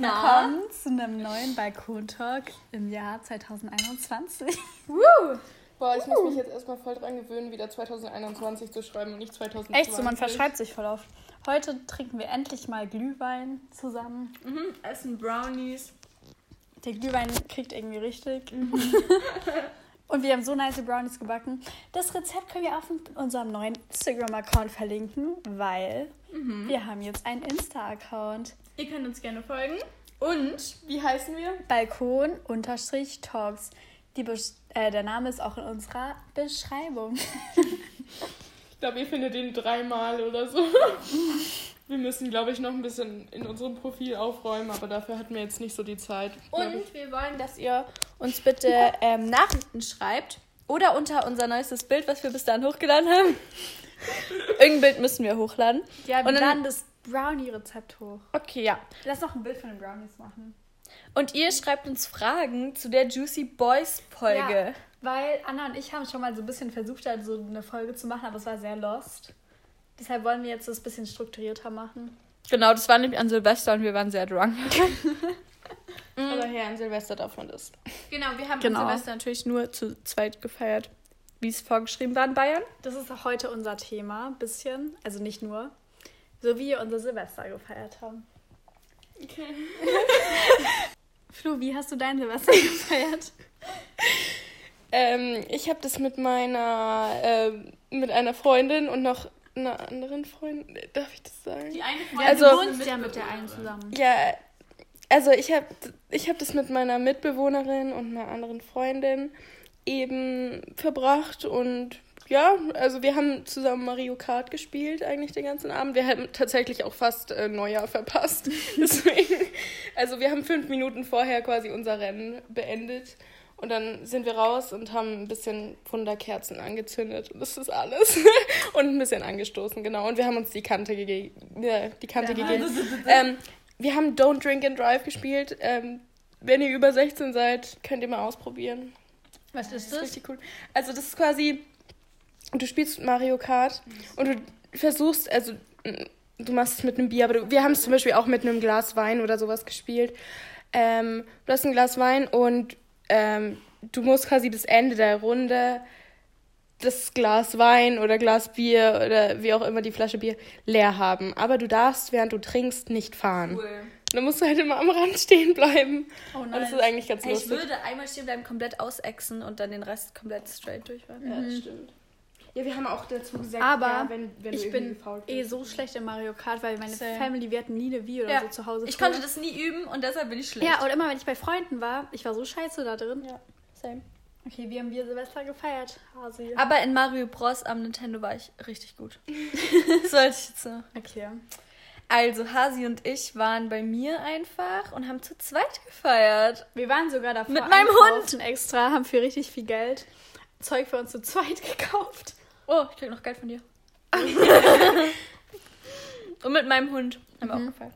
Na? Willkommen zu einem neuen Balkon-Talk im Jahr 2021. Woo! Boah, ich muss mich jetzt erstmal voll dran gewöhnen, wieder 2021 zu schreiben und nicht 2020. Echt so, man verschreibt sich voll oft. Heute trinken wir endlich mal Glühwein zusammen. Mhm, essen Brownies. Der Glühwein kriegt irgendwie richtig. Und wir haben so nice Brownies gebacken. Das Rezept können wir auf unserem neuen Instagram-Account verlinken, weil wir haben jetzt einen Insta-Account. Ihr könnt uns gerne folgen. Und, wie heißen wir? Balkon-Talks. Äh, der Name ist auch in unserer Beschreibung. Ich glaube, ihr findet den dreimal oder so. Wir müssen, glaube ich, noch ein bisschen in unserem Profil aufräumen, aber dafür hatten wir jetzt nicht so die Zeit. Und wir wollen, dass ihr uns bitte ähm, Nachrichten schreibt oder unter unser neuestes Bild, was wir bis dahin hochgeladen haben. Irgendein Bild müssen wir hochladen. Ja, wir Und dann- laden das Brownie-Rezept hoch. Okay, ja. Lass noch ein Bild von den Brownies machen. Und ihr schreibt uns Fragen zu der Juicy Boys Folge. Ja, weil Anna und ich haben schon mal so ein bisschen versucht, halt so eine Folge zu machen, aber es war sehr lost. Deshalb wollen wir jetzt das ein bisschen strukturierter machen. Genau, das war nämlich an Silvester und wir waren sehr drunk. Aber Herr an Silvester darf man das. Genau, wir haben Genau. Silvester natürlich nur zu zweit gefeiert, wie es vorgeschrieben war in Bayern. Das ist auch heute unser Thema, ein bisschen. Also nicht nur. So wie wir unser Silvester gefeiert haben. Okay. Flo, wie hast du dein Silvester gefeiert? Ähm, ich habe das mit meiner, ähm, mit einer Freundin und noch einer anderen Freundin. Darf ich das sagen? Die eine Ja, Also- wohnst ja mit der einen zusammen. Ja, also ich habe ich hab das mit meiner Mitbewohnerin und einer anderen Freundin eben verbracht und ja, also wir haben zusammen Mario Kart gespielt eigentlich den ganzen Abend. Wir haben tatsächlich auch fast äh, Neujahr verpasst. Deswegen, also wir haben fünf Minuten vorher quasi unser Rennen beendet und dann sind wir raus und haben ein bisschen Wunderkerzen angezündet und das ist alles und ein bisschen angestoßen, genau. Und wir haben uns die Kante gegeben, ja, die Kante Ja, gegeben. Ähm, wir haben Don't Drink and Drive gespielt. Ähm, wenn ihr über 16 seid, könnt ihr mal ausprobieren. Was ist Das ist richtig cool. Also das ist quasi, du spielst Mario Kart und du versuchst, also mm, du machst es mit einem Bier, aber du, wir haben es zum Beispiel auch mit einem Glas Wein oder sowas gespielt. Ähm, du hast ein Glas Wein und ähm, du musst quasi bis Ende der Runde das Glas Wein oder Glas Bier oder wie auch immer die Flasche Bier leer haben. Aber du darfst, während du trinkst, nicht fahren. Cool. Dann musst du halt immer am Rand stehen bleiben. Oh Und nein. das ist eigentlich ganz Ich lustig. würde einmal stehen bleiben, komplett ausexen und dann den Rest komplett straight durchfahren. Ja, das stimmt. Ja, wir haben auch dazu gesagt, Aber ja, wenn, wenn ich du bin eh so schlecht in Mario Kart, weil meine Same. Family, wir hatten nie eine Wii oder Ja. so zu Hause. Ich konnte das nie üben und deshalb bin ich schlecht. Ja, und immer wenn ich bei Freunden war, ich war so scheiße da drin. Ja, same. Okay, wie haben wir Silvester gefeiert? Hasi. Aber in Mario Bros. am Nintendo war ich richtig gut. das wollte ich jetzt noch. Okay. Also, Hasi und ich waren bei mir einfach und haben zu zweit gefeiert. Wir waren sogar davor Mit meinem einkaufen extra, haben für richtig viel Geld Zeug für uns zu zweit gekauft. Oh, ich krieg noch Geld von dir. und mit meinem Hund haben wir auch gefeiert.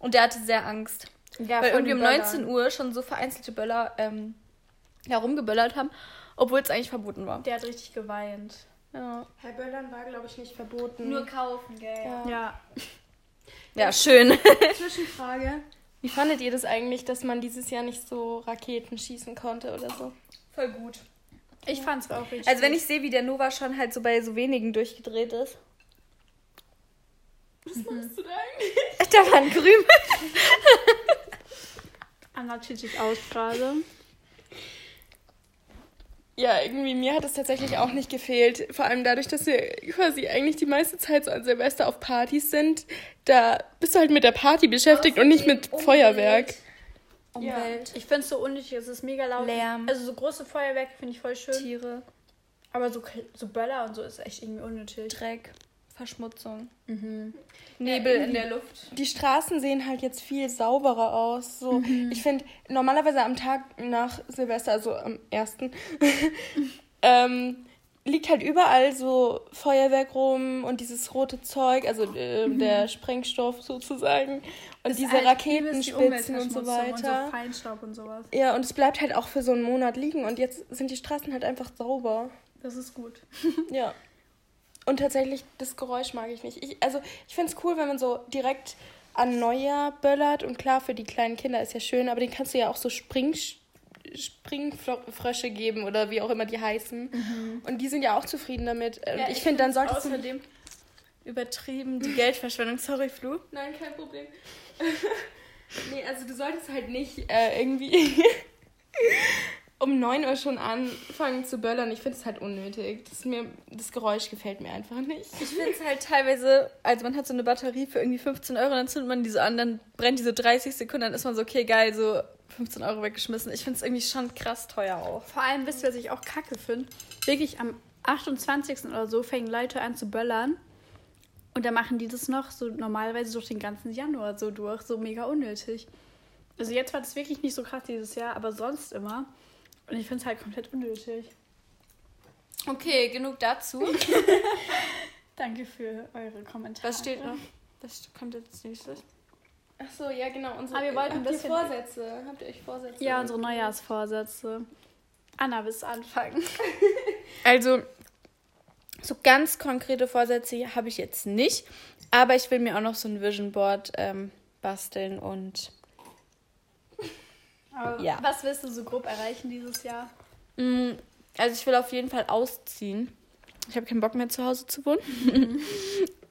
Und der hatte sehr Angst. Ja, weil irgendwie um 19 Uhr schon so vereinzelte Böller ähm, herumgeböllert haben, obwohl es eigentlich verboten war. Der hat richtig geweint. Ja, Herr Böllern war, glaube ich, nicht verboten. kaufen, gell? ja. Ja. Ja, schön. Zwischenfrage. Wie fandet ihr das eigentlich, dass man dieses Jahr nicht so Raketen schießen konnte oder so? Voll gut. Ich fand's auch richtig. Also wenn ich sehe, wie der Nova schon halt so bei so wenigen durchgedreht ist. Was machst du da eigentlich? Da war ein Krümel. Anna chillt sich aus gerade. Ja, irgendwie mir hat es tatsächlich auch nicht gefehlt. Vor allem dadurch, dass wir quasi eigentlich die meiste Zeit so an Silvester auf Partys sind. Da bist du halt mit der Party beschäftigt und nicht mit Feuerwerk. Umwelt, Ich find's so unnötig, es ist mega laut. Lärm, Also so große Feuerwerke finde ich voll schön. Tiere, Aber so, so Böller und so ist echt irgendwie unnötig. Dreck, Verschmutzung, Mhm. Nebel in der Luft. Die Straßen sehen halt jetzt viel sauberer aus. So, ich finde, normalerweise am Tag nach Silvester, also am 1. ähm, liegt halt überall so Feuerwerk rum und dieses rote Zeug, also äh, der Sprengstoff sozusagen. Und diese halt übelst die Raketenspitzen und so weiter. Und so Feinstaub und sowas. Ja, und es bleibt halt auch für so einen Monat liegen und jetzt sind die Straßen halt einfach sauber. Das ist gut. Ja. Und tatsächlich, das Geräusch mag ich nicht. Ich, also, ich finde es cool, wenn man so direkt an Neujahr böllert. Und klar, für die kleinen Kinder ist ja schön, aber den kannst du ja auch so Spring, Springfrösche geben oder wie auch immer die heißen. Und die sind ja auch zufrieden damit. Und ich, finde, dann solltest du. außerdem übertrieben die Geldverschwendung. Sorry, Flu. Nein, kein Problem. nee, also du solltest halt nicht äh, irgendwie um 9 Uhr schon anfangen zu böllern. Ich finde es halt unnötig. Das, mir, das Geräusch gefällt mir einfach nicht. Ich finde es halt teilweise, also man hat so eine Batterie für irgendwie 15 Euro, dann zündet man die so an, dann brennt die so 30 Sekunden, dann ist man so, okay, geil, so 15 Euro weggeschmissen. Ich finde es irgendwie schon krass teuer auch. Vor allem, wisst ihr, was ich auch kacke finde? Wirklich am 28. oder so fängen Leute an zu böllern. Und dann machen die das noch so normalerweise durch den ganzen Januar so durch. So mega unnötig. Also jetzt war das wirklich nicht so krass dieses Jahr, aber sonst immer. Und ich finde es halt komplett unnötig. Okay, genug dazu. Danke für eure Kommentare. Was steht noch? Das kommt jetzt nächstes. Ach so, ja genau. Unsere, Aber wir wollten ein habt ihr bisschen- Vorsätze? Habt ihr euch Vorsätze? Ja, unsere Neujahrsvorsätze. Anna, willst du anfangen? Also, so ganz konkrete Vorsätze habe ich jetzt nicht. Aber ich will mir auch noch so ein Vision Board ähm, basteln und Ja. Was willst du so grob erreichen dieses Jahr? Mm, Also ich will auf jeden Fall ausziehen. Ich habe keinen Bock mehr zu Hause zu wohnen.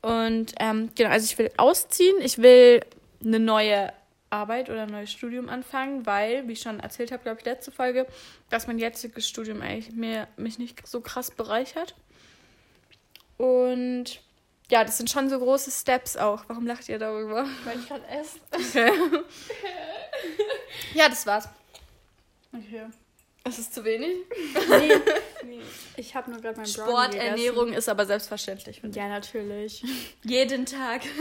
Und ähm, genau, also ich will ausziehen. Ich will eine neue Arbeit oder ein neues Studium anfangen, weil, wie ich schon erzählt habe, glaube ich, letzte Folge, dass mein jetziges Studium eigentlich mir, mich nicht so krass bereichert. Und ja, das sind schon so große Steps auch. Warum lacht ihr darüber? Weil ich gerade esse. Ja, das war's. Okay. Das ist zu wenig. Nee, ich habe nur gerade meinen Brownie Sport, gegessen. Ernährung ist aber selbstverständlich. finde Ja, natürlich. ich. Jeden Tag.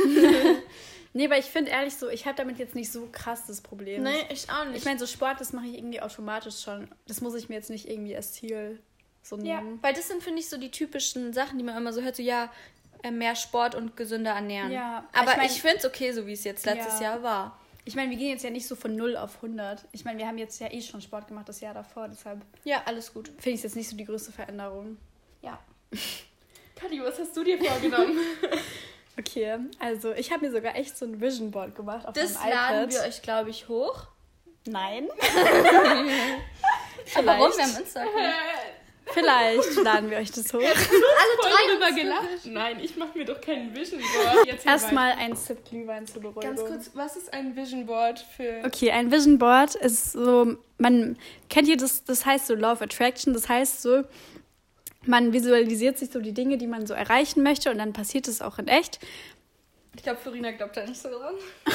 Nee, weil ich finde ehrlich so, ich habe damit jetzt nicht so krass das Problem. Nee, ich auch nicht. Ich meine, so Sport, das mache ich irgendwie automatisch schon. Das muss ich mir jetzt nicht irgendwie als Ziel so Ja, nehmen. weil das sind, finde ich, so die typischen Sachen, die man immer so hört, so ja, äh, mehr Sport und gesünder ernähren. Ja, aber ich mein- ich finde es okay, so wie es jetzt letztes Ja. Jahr war. Ich meine, wir gehen jetzt ja nicht so von 0 auf 100. Ich meine, wir haben jetzt ja eh schon Sport gemacht das Jahr davor, deshalb Ja, alles gut. finde ich jetzt nicht so die größte Veränderung. Ja. Kathi, was hast du dir vorgenommen? Okay, also ich habe mir sogar echt so ein Vision Board gemacht auf Das meinem laden iPad. wir euch, glaube ich, hoch. Nein. Aber warum? Wir haben Instagram. Vielleicht laden wir euch das hoch. Alle drei drüber gelacht. Nein, ich mache mir doch keinen Vision Board. Jetzt Erstmal ein Sip Glühwein zur Beruhigung. Ganz kurz, was ist ein Vision Board für. Okay, ein Vision Board ist so, man kennt ihr das, das heißt so Law of Attraction, das heißt so, man visualisiert sich so die Dinge, die man so erreichen möchte und dann passiert es auch in echt. Ich glaube, Florina glaubt da nicht so dran.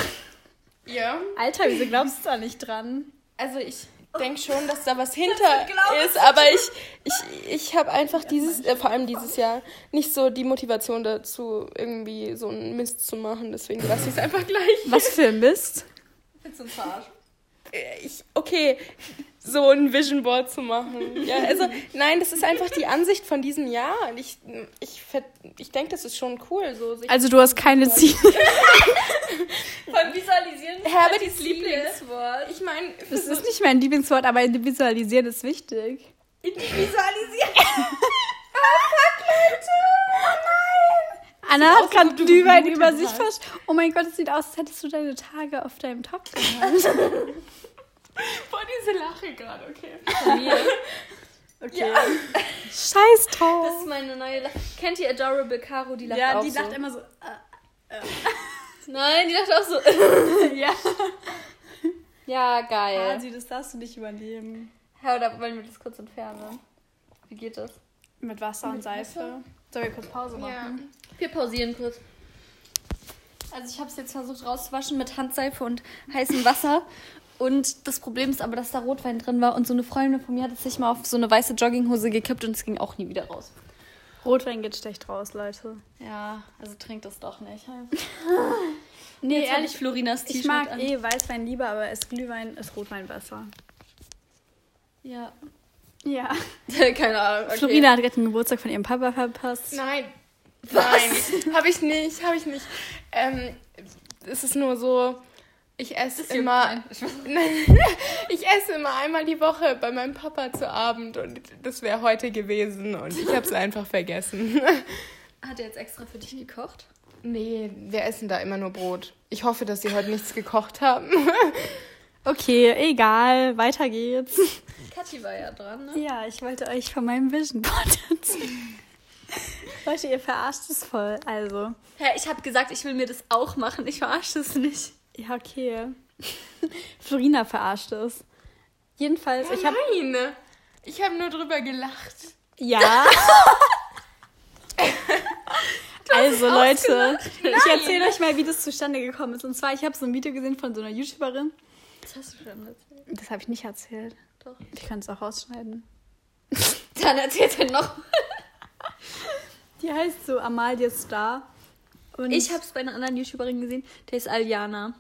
Ja. Alter, wieso glaubst du da nicht dran? Also ich denke schon, dass da was hinter ist, aber ich, ich, ich habe einfach dieses, äh, vor allem dieses Jahr, nicht so die Motivation dazu, irgendwie so einen Mist zu machen. Deswegen lasse ich es einfach gleich. Was für ein Mist? Findest du verarschen? Äh, Ich, okay, so ein Vision Board zu machen. Ja, also nein, das ist einfach die Ansicht von diesem Jahr. Und ich, ich, ich denke, das ist schon cool. So, sich Also du hast keine Ziele. Beim Visualisieren ist Herbert halt das. Lieblingswort. Ich meine, Das ist nicht mein Lieblingswort, aber Visualisieren ist wichtig. visualisieren. Anna hat gerade Glühwein über sich versch... Oh mein Gott, es sieht aus, als hättest du deine Tage auf deinem Top gehabt. Boah, diese Lache gerade, okay. Okay. Scheiß Top. Das ist meine neue Lache. Kennt ihr Adorable Caro? Die lacht ja, auch die so. lacht immer so. äh, Nein, die lacht auch so. Ja. ja, geil. Hasi, das darfst du nicht übernehmen. Ja, oder wollen wir das kurz entfernen? Wie geht das? Mit Wasser und Seife. Sollen wir kurz Pause machen? Ja. Wir pausieren kurz. Also ich habe es jetzt versucht rauszuwaschen mit Handseife und heißem Wasser. Und das Problem ist aber, dass da Rotwein drin war. Und so eine Freundin von mir hat es sich mal auf so eine weiße Jogginghose gekippt und es ging auch nie wieder raus. Rotwein geht schlecht raus, Leute. Ja, also trinkt es doch nicht. Nee, Jetzt ehrlich, ich Florinas ich T-Shirt mag an. eh Weißwein lieber, aber es Glühwein ist Rotwein besser. Ja. Ja. Keine Ahnung. Okay. Florina hat gerade den Geburtstag von ihrem Papa verpasst. Nein. Nein, habe ich nicht, habe ich nicht. Ähm, es ist nur so, ich esse immer, ich esse immer einmal die Woche bei meinem Papa zu Abend und das wäre heute gewesen und ich habe es einfach vergessen. Hat er jetzt extra für dich gekocht? Nee, wir essen da immer nur Brot. Ich hoffe, dass sie heute nichts gekocht haben. Okay, egal, weiter geht's. Kathi war ja dran, ne? Ja, ich wollte euch von meinem Vision Board erzählen. Leute, ihr verarscht es voll. Also, Hä, ich habe gesagt, ich will mir das auch machen. Ich verarsche es nicht. Ja, okay. Florina verarscht es. Jedenfalls, ich habe. Nein! Ich habe nur drüber gelacht. Ja. also Leute, ich erzähle euch mal, wie das zustande gekommen ist. Und zwar, ich habe so ein Video gesehen von so einer YouTuberin. Das hast du schon erzählt. Das habe ich nicht erzählt. Doch. Ich kann es auch rausschneiden. Dann erzählt er noch. Die heißt so Amalia Star. Und Ich habe es bei einer anderen YouTuberin gesehen. Der ist Aljana.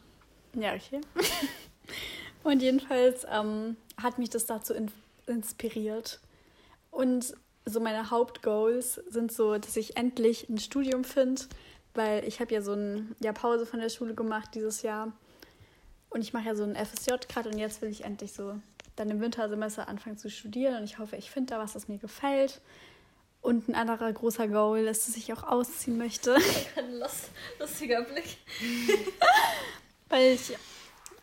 Ja, okay. Und jedenfalls ähm, hat mich das dazu in inspiriert. Und so meine Hauptgoals sind so, dass ich endlich ein Studium finde, weil ich habe ja so ein Jahr Pause von der Schule gemacht dieses Jahr. Und ich mache ja so ein FSJ gerade und jetzt will ich endlich so dann im Wintersemester anfangen zu studieren und ich hoffe, ich finde da was, das mir gefällt. Und ein anderer großer Goal ist, dass ich auch ausziehen möchte. Ein lust, lustiger Blick. weil ich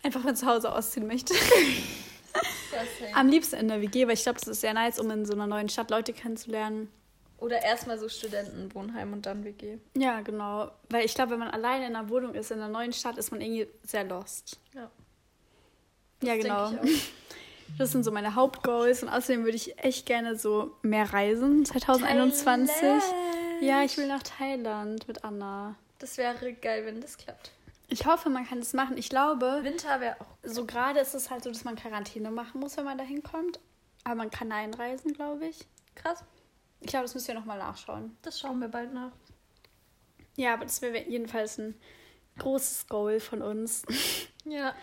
einfach von zu Hause ausziehen möchte. Ja. Am liebsten in der WG, weil ich glaube, das ist sehr nice, um in so einer neuen Stadt Leute kennenzulernen. Oder erstmal so Studentenwohnheim und dann WG. Ja, genau. Weil ich glaube, wenn man alleine in einer Wohnung ist, in einer neuen Stadt, ist man irgendwie sehr lost. Ja. ja, Das genau. Das sind so meine Hauptgoals und außerdem würde ich echt gerne so mehr reisen 2021. Thailand. Ja, ich will nach Thailand mit Anna. Das wäre geil, wenn das klappt. Ich hoffe, man kann das machen. Ich glaube, Winter wäre auch. so gerade ist es halt so, dass man Quarantäne machen muss, wenn man da hinkommt. Aber man kann einreisen, glaube ich. Krass. Ich glaube, das müssen wir nochmal nachschauen. Das schauen wir bald nach. Ja, aber das wäre jedenfalls ein großes Goal von uns. Ja.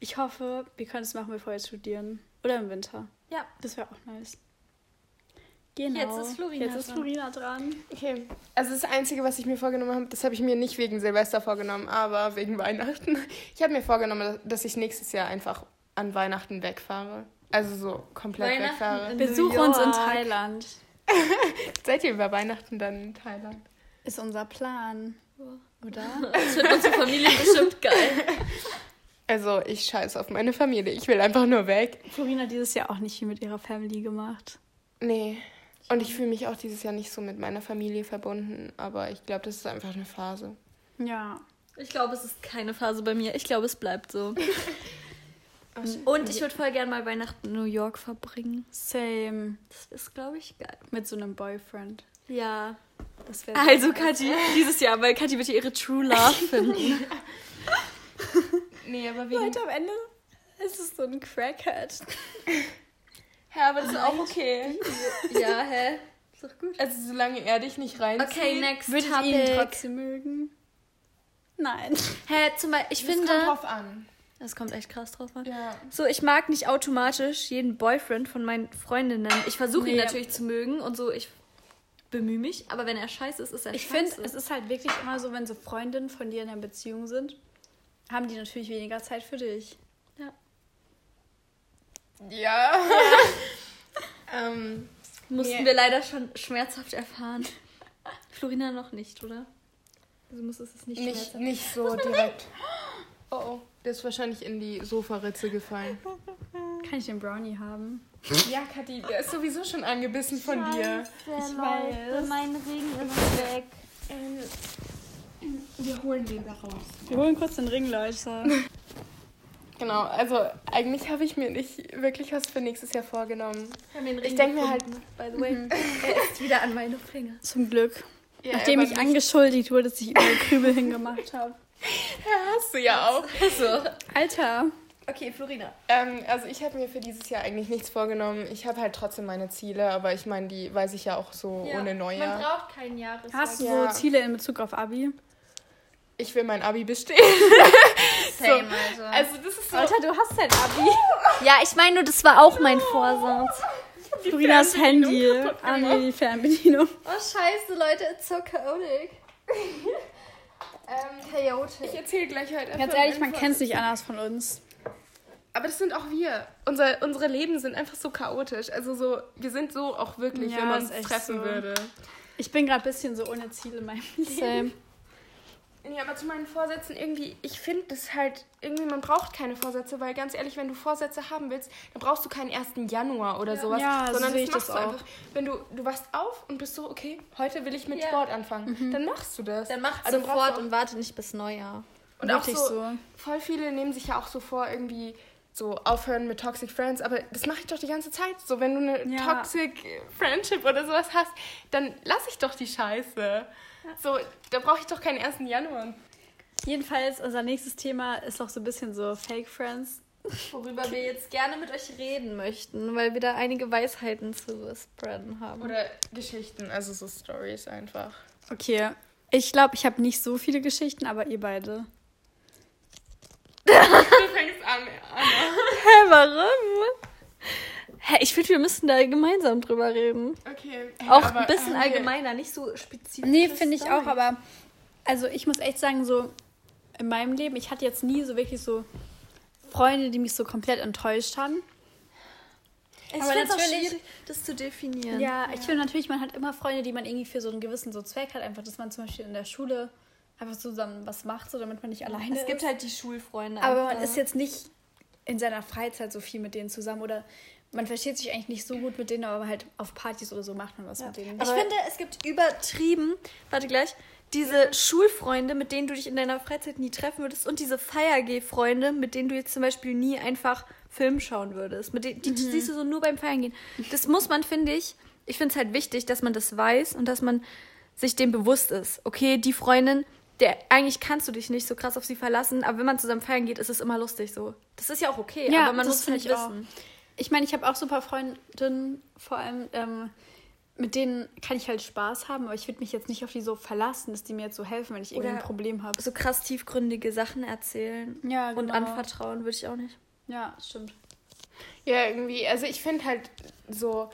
Ich hoffe, wir können es machen, bevor wir studieren. Oder im Winter. Ja. Das wäre auch nice. Genau. Jetzt ist Florina Jetzt ist dran. Florina dran. Okay. Also das Einzige, was ich mir vorgenommen habe, das habe ich mir nicht wegen Silvester vorgenommen, aber wegen Weihnachten. Ich habe mir vorgenommen, dass ich nächstes Jahr einfach an Weihnachten wegfahre. Also so komplett wegfahre. Besuch uns in. Thailand. Seid ihr über Weihnachten dann in Thailand? Ist unser Plan. Oder? Das wird unsere Familie bestimmt geil. Also ich scheiße auf meine Familie. Ich will einfach nur weg. Florina hat dieses Jahr auch nicht viel mit ihrer Family gemacht. Nee. Und ich fühle mich auch dieses Jahr nicht so mit meiner Familie verbunden. Aber ich glaube, das ist einfach eine Phase. Ja. Ich glaube, es ist keine Phase bei mir. Ich glaube, es bleibt so. Und ich würde voll gerne mal Weihnachten in New York verbringen. Same. Das ist, glaube ich, geil. Mit so einem Boyfriend. Ja. Das wäre Also, Kathi, dieses Jahr, weil Kathi wird ihre True Love finden. Nee, aber wegen... Leute, am Ende ist es so ein Crackhead. Ja, aber das ist auch okay. ja, hä? Ist doch gut. Also solange er dich nicht reinzieht. Okay, next Würde ich ihn trotzdem mögen? Nein. Hä, zum Beispiel, ich Das finde... kommt drauf an. Das kommt echt krass drauf an. Ja. So, ich mag nicht automatisch jeden Boyfriend von meinen Freundinnen. Ich versuche ihn Nee. natürlich zu mögen und so, ich bemühe mich, aber wenn er scheiße ist, ist er Ich scheiße. finde, es ist halt wirklich immer so, wenn so Freundinnen von dir in einer Beziehung sind, haben die natürlich weniger Zeit für dich. Ja. ähm, Mussten Nee. wir leider schon schmerzhaft erfahren. Florina noch nicht, oder? Also muss es nicht, nicht, schmerzhaft. nicht so direkt. Oh, oh. Der ist wahrscheinlich in die Sofaritze gefallen. Kann ich den Brownie haben? Ja, Kathi, der ist sowieso schon angebissen von dir. Ich weiß. Mein Ring ist weg. Wir holen den da raus. Wir holen kurz den Ring, Leute. Genau, also eigentlich habe ich mir nicht wirklich was für nächstes Jahr vorgenommen. Ich Ich denk mir halt- By the way, er ist wieder an meine Finger. Zum Glück. Ja, Nachdem ich angeschuldigt wurde, dass ich überall Krübel hingemacht habe. Ja, hast du ja auch. Also. Alter. Okay, Florina. Ähm, also ich habe mir für dieses Jahr eigentlich nichts vorgenommen. Ich habe halt trotzdem meine Ziele, aber ich meine, die weiß ich ja auch so ohne Man Neujahr. braucht kein Jahres. Hast du Ja. so Ziele in Bezug auf Abi? Ich will mein Abi bestehen. Same, Alter. Also das ist so... Alter, du hast dein Abi. ja, ich meine nur, das war auch mein Vorsatz. Florinas Handy. Ah, nee, die Fernbedienung. Oh, scheiße, Leute, it's so chaotic. Ähm, Chaotic. ich erzähle gleich halt Ganz ehrlich, man kennt es nicht anders von uns. Aber das sind auch wir. Unser, unsere Leben sind einfach so chaotisch. Also so, wir sind so auch wirklich, Ja, wenn man uns echt treffen so. würde. Ich bin gerade ein bisschen so ohne Ziel in meinem Leben. Nee, aber zu meinen Vorsätzen irgendwie, ich finde das halt, irgendwie, man braucht keine Vorsätze, weil ganz ehrlich, wenn du Vorsätze haben willst, dann brauchst du keinen 1. Januar oder sowas. Ja, so sondern sehe das ich machst das du auch. einfach. Wenn du, du wachst auf und bist so, okay, heute will ich mit Ja. Sport anfangen, dann machst du das. Dann macht Also du sofort auch- und warte nicht bis Neujahr. Und auch Wirklich so, so. voll viele nehmen sich ja auch so vor, irgendwie so aufhören mit Toxic Friends, aber das mache ich doch die ganze Zeit. So, wenn du eine Ja. Toxic Friendship oder sowas hast, dann lass ich doch die Scheiße. So, da brauche ich doch keinen 1. Januar. Jedenfalls, unser nächstes Thema ist auch so ein bisschen so Fake Friends. Worüber wir jetzt gerne mit euch reden möchten, weil wir da einige Weisheiten zu spreaden haben. Oder Geschichten, also so Stories einfach. Okay, ich glaube, ich habe nicht so viele Geschichten, aber ihr beide. Du fängst an, Anna. Hä, warum? Hä, ich finde, wir müssten da gemeinsam drüber reden. Okay. Auch aber ein bisschen haben wir- allgemeiner, nicht so spezifisch. Nee, finde ich auch, aber also ich muss echt sagen, so in meinem Leben, ich hatte jetzt nie so wirklich so Freunde, die mich so komplett enttäuscht haben. Ich aber finde es auch natürlich- schwierig, das zu definieren. Ja, ich finde natürlich, man hat immer Freunde, die man irgendwie für so einen gewissen so Zweck hat. Einfach, dass man zum Beispiel in der Schule einfach zusammen was macht, so damit man nicht alleine Es gibt ist. halt die Schulfreunde. aber man einfach. ist jetzt nicht in seiner Freizeit so viel mit denen zusammen oder man versteht sich eigentlich nicht so gut mit denen, aber halt auf Partys oder so macht man was mit denen. Ich finde, es gibt übertrieben, warte gleich, diese Schulfreunde, mit denen du dich in deiner Freizeit nie treffen würdest und diese Feiergeh-Freunde, mit denen du jetzt zum Beispiel nie einfach Film schauen würdest. Mit denen, die siehst du so nur beim Feiern gehen. Das muss man, finde ich, ich finde es halt wichtig, dass man das weiß und dass man sich dem bewusst ist. Okay, die Freundin, der eigentlich kannst du dich nicht so krass auf sie verlassen, aber wenn man zusammen feiern geht, ist es immer lustig so. Das ist ja auch okay, Ja, aber man muss finde halt ich auch. Ich meine, ich habe auch super Freundinnen, vor allem, ähm, mit denen kann ich halt Spaß haben, aber ich würde mich jetzt nicht auf die so verlassen, dass die mir jetzt so helfen, wenn ich irgendwie Oder ein Problem habe. So krass tiefgründige Sachen erzählen Ja, und genau. anvertrauen würde ich auch nicht. Ja, stimmt. Ja, irgendwie, also ich finde halt so,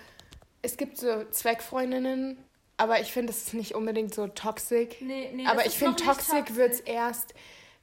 es gibt so Zweckfreundinnen, aber ich finde, es ist nicht unbedingt so toxic. Nee, nee, aber das ich finde, toxic. wird es erst,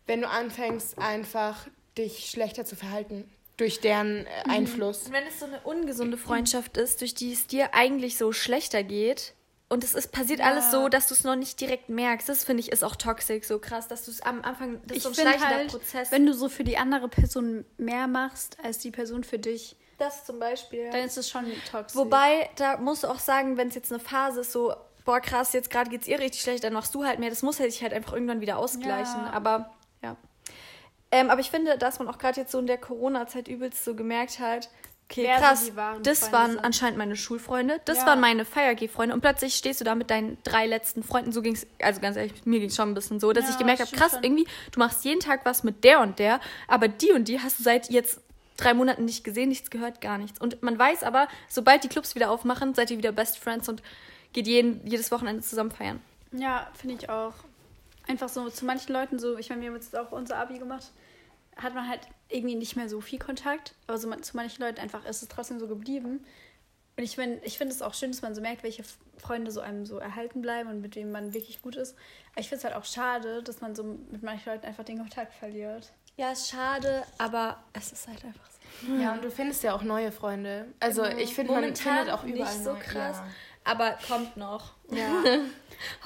wenn du anfängst, einfach dich schlechter zu verhalten durch deren äh, Einfluss. Und wenn es so eine ungesunde Freundschaft ist, durch die es dir eigentlich so schlechter geht und es ist passiert alles so, dass du es noch nicht direkt merkst, das finde ich ist auch toxisch so krass, dass du es am Anfang, das ist Ich so ein finde schleichender halt, Prozess. wenn du so für die andere Person mehr machst, als die Person für dich, das zum Beispiel. dann ist es schon toxisch. Wobei, da musst du auch sagen, wenn es jetzt eine Phase ist, so, boah krass, jetzt gerade geht's ihr richtig schlecht, dann machst du halt mehr. Das muss halt sich halt einfach irgendwann wieder ausgleichen. Ja. Aber ja. Ähm, aber ich finde, dass man auch gerade jetzt so in der Corona-Zeit übelst so gemerkt hat, okay, Wer krass, die wahren das Freunde waren sind. anscheinend meine Schulfreunde, das Ja. waren meine Feiergeh-Freunde und plötzlich stehst du da mit deinen drei letzten Freunden. So ging's, also ganz ehrlich, mir ging's schon ein bisschen so, dass Ja, ich gemerkt habe, krass, schon. irgendwie, du machst jeden Tag was mit der und der, aber die und die hast du seit jetzt drei Monaten nicht gesehen, nichts gehört, gar nichts. Und man weiß aber, sobald die Clubs wieder aufmachen, seid ihr wieder Best Friends und geht jeden, jedes Wochenende zusammen feiern. Ja, finde ich auch. Einfach so zu manchen Leuten so, ich meine, wir haben jetzt auch unser Abi gemacht, hat man halt irgendwie nicht mehr so viel Kontakt, aber so zu manchen Leuten einfach ist es trotzdem so geblieben. Und ich finde ich finde es auch schön, dass man so merkt, welche Freunde so einem so erhalten bleiben und mit wem man wirklich gut ist. Aber ich finde es halt auch schade, dass man so mit manchen Leuten einfach den Kontakt verliert. Ja, ist schade, aber es ist halt einfach so. Ja, und du findest ja auch neue Freunde. Also ich finde, man findet auch überall nicht so neue- krass, Ja. Aber kommt noch. Ja.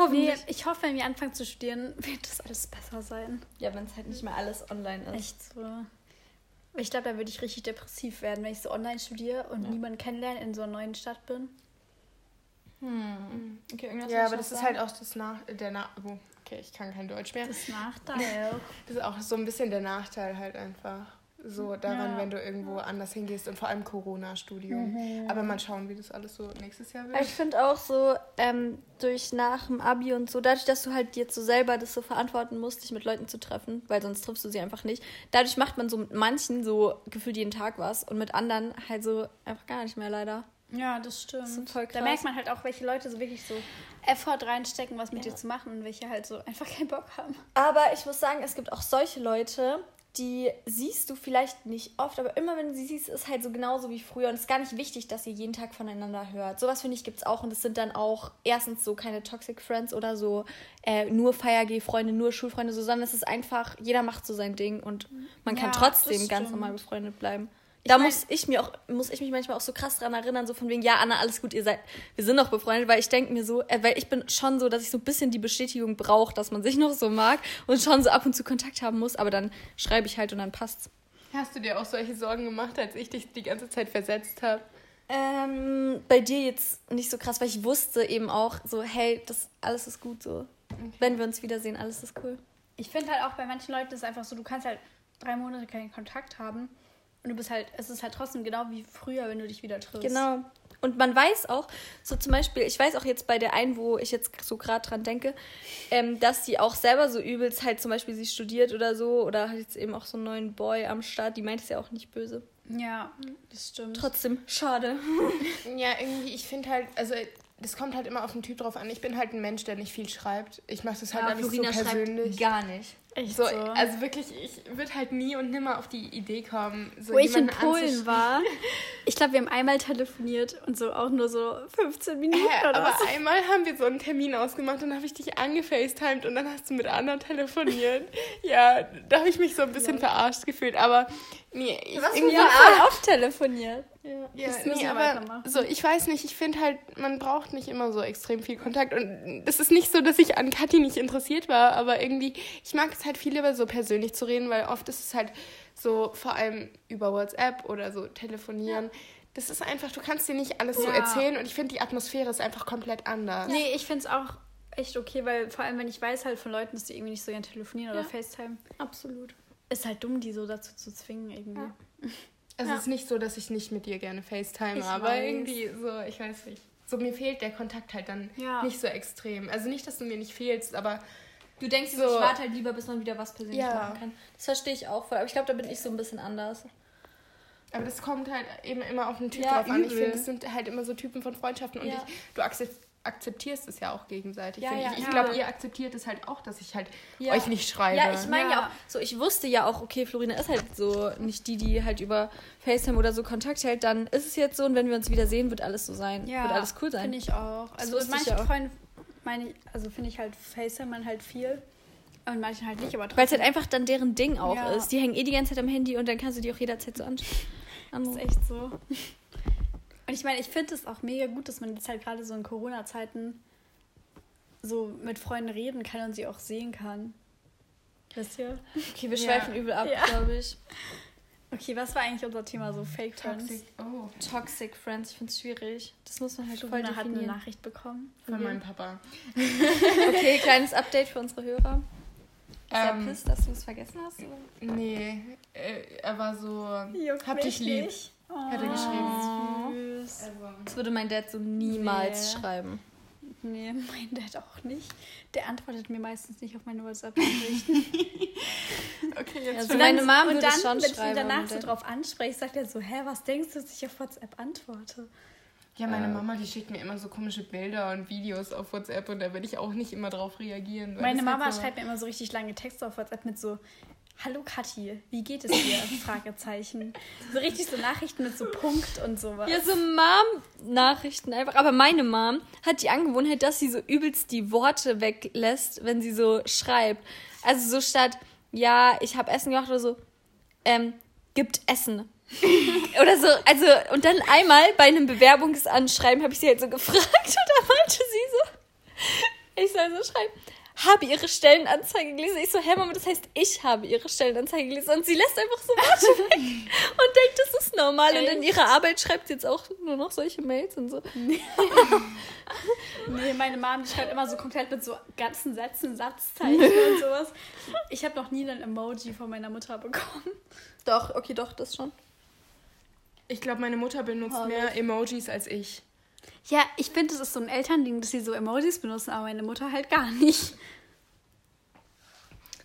Nee, ich hoffe, wenn wir anfangen zu studieren, wird das alles besser sein. Ja, wenn es halt nicht mehr alles online ist. Echt so. Ich glaube, da würde ich richtig depressiv werden, wenn ich so online studiere und niemanden kennenlerne, in so einer neuen Stadt bin. Hm. Okay, irgendwas ja, aber das ist sagen? halt auch das Nach der Nach oh, okay, ich kann kein Deutsch mehr. Das Nachteil. Das ist auch so ein bisschen der Nachteil halt einfach. So daran, Ja. wenn du irgendwo anders hingehst und vor allem Corona-Studium. Aber mal schauen, wie das alles so nächstes Jahr wird. Ich finde auch so, ähm, durch nach dem Abi und so, dadurch, dass du halt jetzt so selber das so verantworten musst, dich mit Leuten zu treffen, weil sonst triffst du sie einfach nicht. Dadurch macht man so mit manchen so gefühlt jeden Tag was und mit anderen halt so einfach gar nicht mehr leider. Ja, das stimmt. Das ist voll Da krass. merkt man halt auch, welche Leute so wirklich so Effort reinstecken, was mit dir zu machen und welche halt so einfach keinen Bock haben. Aber ich muss sagen, es gibt auch solche Leute, die siehst du vielleicht nicht oft, aber immer wenn du sie siehst, ist halt so genauso wie früher. Und es ist gar nicht wichtig, dass ihr jeden Tag voneinander hört. Sowas finde ich gibt es auch. Und es sind dann auch erstens so keine Toxic Friends oder so äh, nur Feiergeh-Freunde, nur Schulfreunde, so, sondern es ist einfach, jeder macht so sein Ding und man kann Ja, trotzdem ganz normal befreundet bleiben. Da muss ich mir auch, muss ich mich manchmal auch so krass dran erinnern, so von wegen, ja, Anna, alles gut, ihr seid, wir sind noch befreundet, weil ich denke mir so, äh, weil ich bin schon so, dass ich so ein bisschen die Bestätigung brauche, dass man sich noch so mag und schon so ab und zu Kontakt haben muss, aber dann schreibe ich halt und dann passt's. Hast du dir auch solche Sorgen gemacht, als ich dich die ganze Zeit versetzt habe? Ähm, bei dir jetzt nicht so krass, weil ich wusste eben auch so, hey, das alles ist gut so. Okay. Wenn wir uns wiedersehen, alles ist cool. Ich finde halt auch bei manchen Leuten ist es einfach so, du kannst halt drei Monate keinen Kontakt haben und du bist halt, es ist halt trotzdem genau wie früher, wenn du dich wieder triffst. Genau. Und man weiß auch, so zum Beispiel, ich weiß auch jetzt bei der einen, wo ich jetzt so gerade dran denke, ähm, dass sie auch selber so übelst halt zum Beispiel sie studiert oder so oder hat jetzt eben auch so einen neuen Boy am Start, die meint es ja auch nicht böse. Ja, das stimmt. Trotzdem, schade. Ja, irgendwie, ich finde halt, also das kommt halt immer auf den Typ drauf an. Ich bin halt ein Mensch, der nicht viel schreibt. Ich mache das halt ja, nicht Florina so persönlich. gar nicht. Echt so, so, Also wirklich, ich würde halt nie und nimmer auf die Idee kommen, so Wo ich in Polen war, ich glaube, wir haben einmal telefoniert und so auch nur so 15 Minuten äh, oder Aber so. einmal haben wir so einen Termin ausgemacht und dann habe ich dich angefacetimed und dann hast du mit anderen telefoniert. ja, da habe ich mich so ein bisschen ja. verarscht gefühlt, aber nee, ich Was irgendwie voll oft telefoniert. Ja, ja nee, aber so, ich weiß nicht, ich finde halt, man braucht nicht immer so extrem viel Kontakt. Und es ist nicht so, dass ich an Kathi nicht interessiert war, aber irgendwie, ich mag es halt viel lieber so persönlich zu reden, weil oft ist es halt so, vor allem über WhatsApp oder so telefonieren. Ja. Das ist einfach, du kannst dir nicht alles ja. so erzählen und ich finde, die Atmosphäre ist einfach komplett anders. Nee, ich finde es auch echt okay, weil vor allem, wenn ich weiß halt von Leuten, dass die irgendwie nicht so gerne telefonieren oder FaceTime. Absolut. Ist halt dumm, die so dazu zu zwingen irgendwie. Es ja. ist nicht so, dass ich nicht mit dir gerne FaceTime, ich aber weiß. irgendwie so, ich weiß nicht. So, mir fehlt der Kontakt halt dann ja. nicht so extrem. Also nicht, dass du mir nicht fehlst, aber. Du denkst so, ich warte halt lieber, bis man wieder was persönlich ja. machen kann. Das verstehe ich auch voll. Aber ich glaube, da bin ich so ein bisschen anders. Aber das kommt halt eben immer auf den Typ ja, drauf an. Ich finde, das sind halt immer so Typen von Freundschaften und ich, du akzeptierst akzeptierst es ja auch gegenseitig. Ja, ja, ich ja. glaube, ihr akzeptiert es halt auch, dass ich halt euch nicht schreibe. Ja, ich meine ja. auch, so ich wusste ja auch, okay, Florina ist halt so nicht die, die halt über FaceTime oder so Kontakt hält, dann ist es jetzt so und wenn wir uns wieder sehen, wird alles so sein. Ja, wird alles cool sein. Finde ich auch. Also mit manchen Freunden meine ich, also finde ich halt FaceTime man halt viel. Und manchen halt nicht, aber Weil es halt einfach dann deren Ding auch ist. Die hängen eh die ganze Zeit am Handy und dann kannst du die auch jederzeit so anschauen. Das ist echt so. Und ich meine, ich finde es auch mega gut, dass man jetzt halt gerade so in Corona-Zeiten so mit Freunden reden kann und sie auch sehen kann. Wisst ihr? Okay, wir schweifen ja. übel ab, ja. glaube ich. Okay, was war eigentlich unser Thema? So Fake Toxic. Friends? Oh. Toxic Friends, ich finde es schwierig. Das muss man halt voll definieren. hat eine Nachricht bekommen. Von meinem Papa. okay, kleines Update für unsere Hörer. Ist ähm, er pisst, dass du es vergessen hast? Oder? Nee, er war so, Juckt hab dich lieb. Nicht. Oh, hat er geschrieben. Süß. Also, das würde mein Dad so niemals nee. schreiben. Nee, mein Dad auch nicht. Der antwortet mir meistens nicht auf meine WhatsApp-Nachrichten. okay, jetzt also meine Mom würde und dann, schon wenn schreiben. Wenn ich danach so drauf anspreche, sagt er so, hä, was denkst du, dass ich auf WhatsApp antworte? Ja, meine ähm. Mama, die schickt mir immer so komische Bilder und Videos auf WhatsApp und da werde ich auch nicht immer drauf reagieren. Meine Mama halt so schreibt mir immer so richtig lange Texte auf WhatsApp mit so, Hallo Kathi, wie geht es dir? Fragezeichen. So richtig so Nachrichten mit so Punkt und sowas. Ja, so Mom-Nachrichten einfach. Aber meine Mom hat die Angewohnheit, dass sie so übelst die Worte weglässt, wenn sie so schreibt. Also so statt, ja, ich habe Essen gemacht oder so, ähm, gibt Essen. oder so, also, und dann einmal bei einem Bewerbungsanschreiben habe ich sie halt so gefragt und da meinte sie so, ich soll so schreiben, habe ihre Stellenanzeige gelesen. Ich so, hä, Mama, das heißt, ich habe ihre Stellenanzeige gelesen. Und sie lässt einfach so Worte weg und denkt, das ist normal. Echt? Und in ihrer Arbeit schreibt sie jetzt auch nur noch solche Mails und so. Nee, nee meine Mom, die schreibt immer so komplett mit so ganzen Sätzen, Satzzeichen und sowas. Ich habe noch nie ein Emoji von meiner Mutter bekommen. Doch, okay, doch, das schon. Ich glaube, meine Mutter benutzt oh, mehr Emojis als ich. Ja, ich finde, es ist so ein Elternding, dass sie so Emojis benutzen, aber meine Mutter halt gar nicht.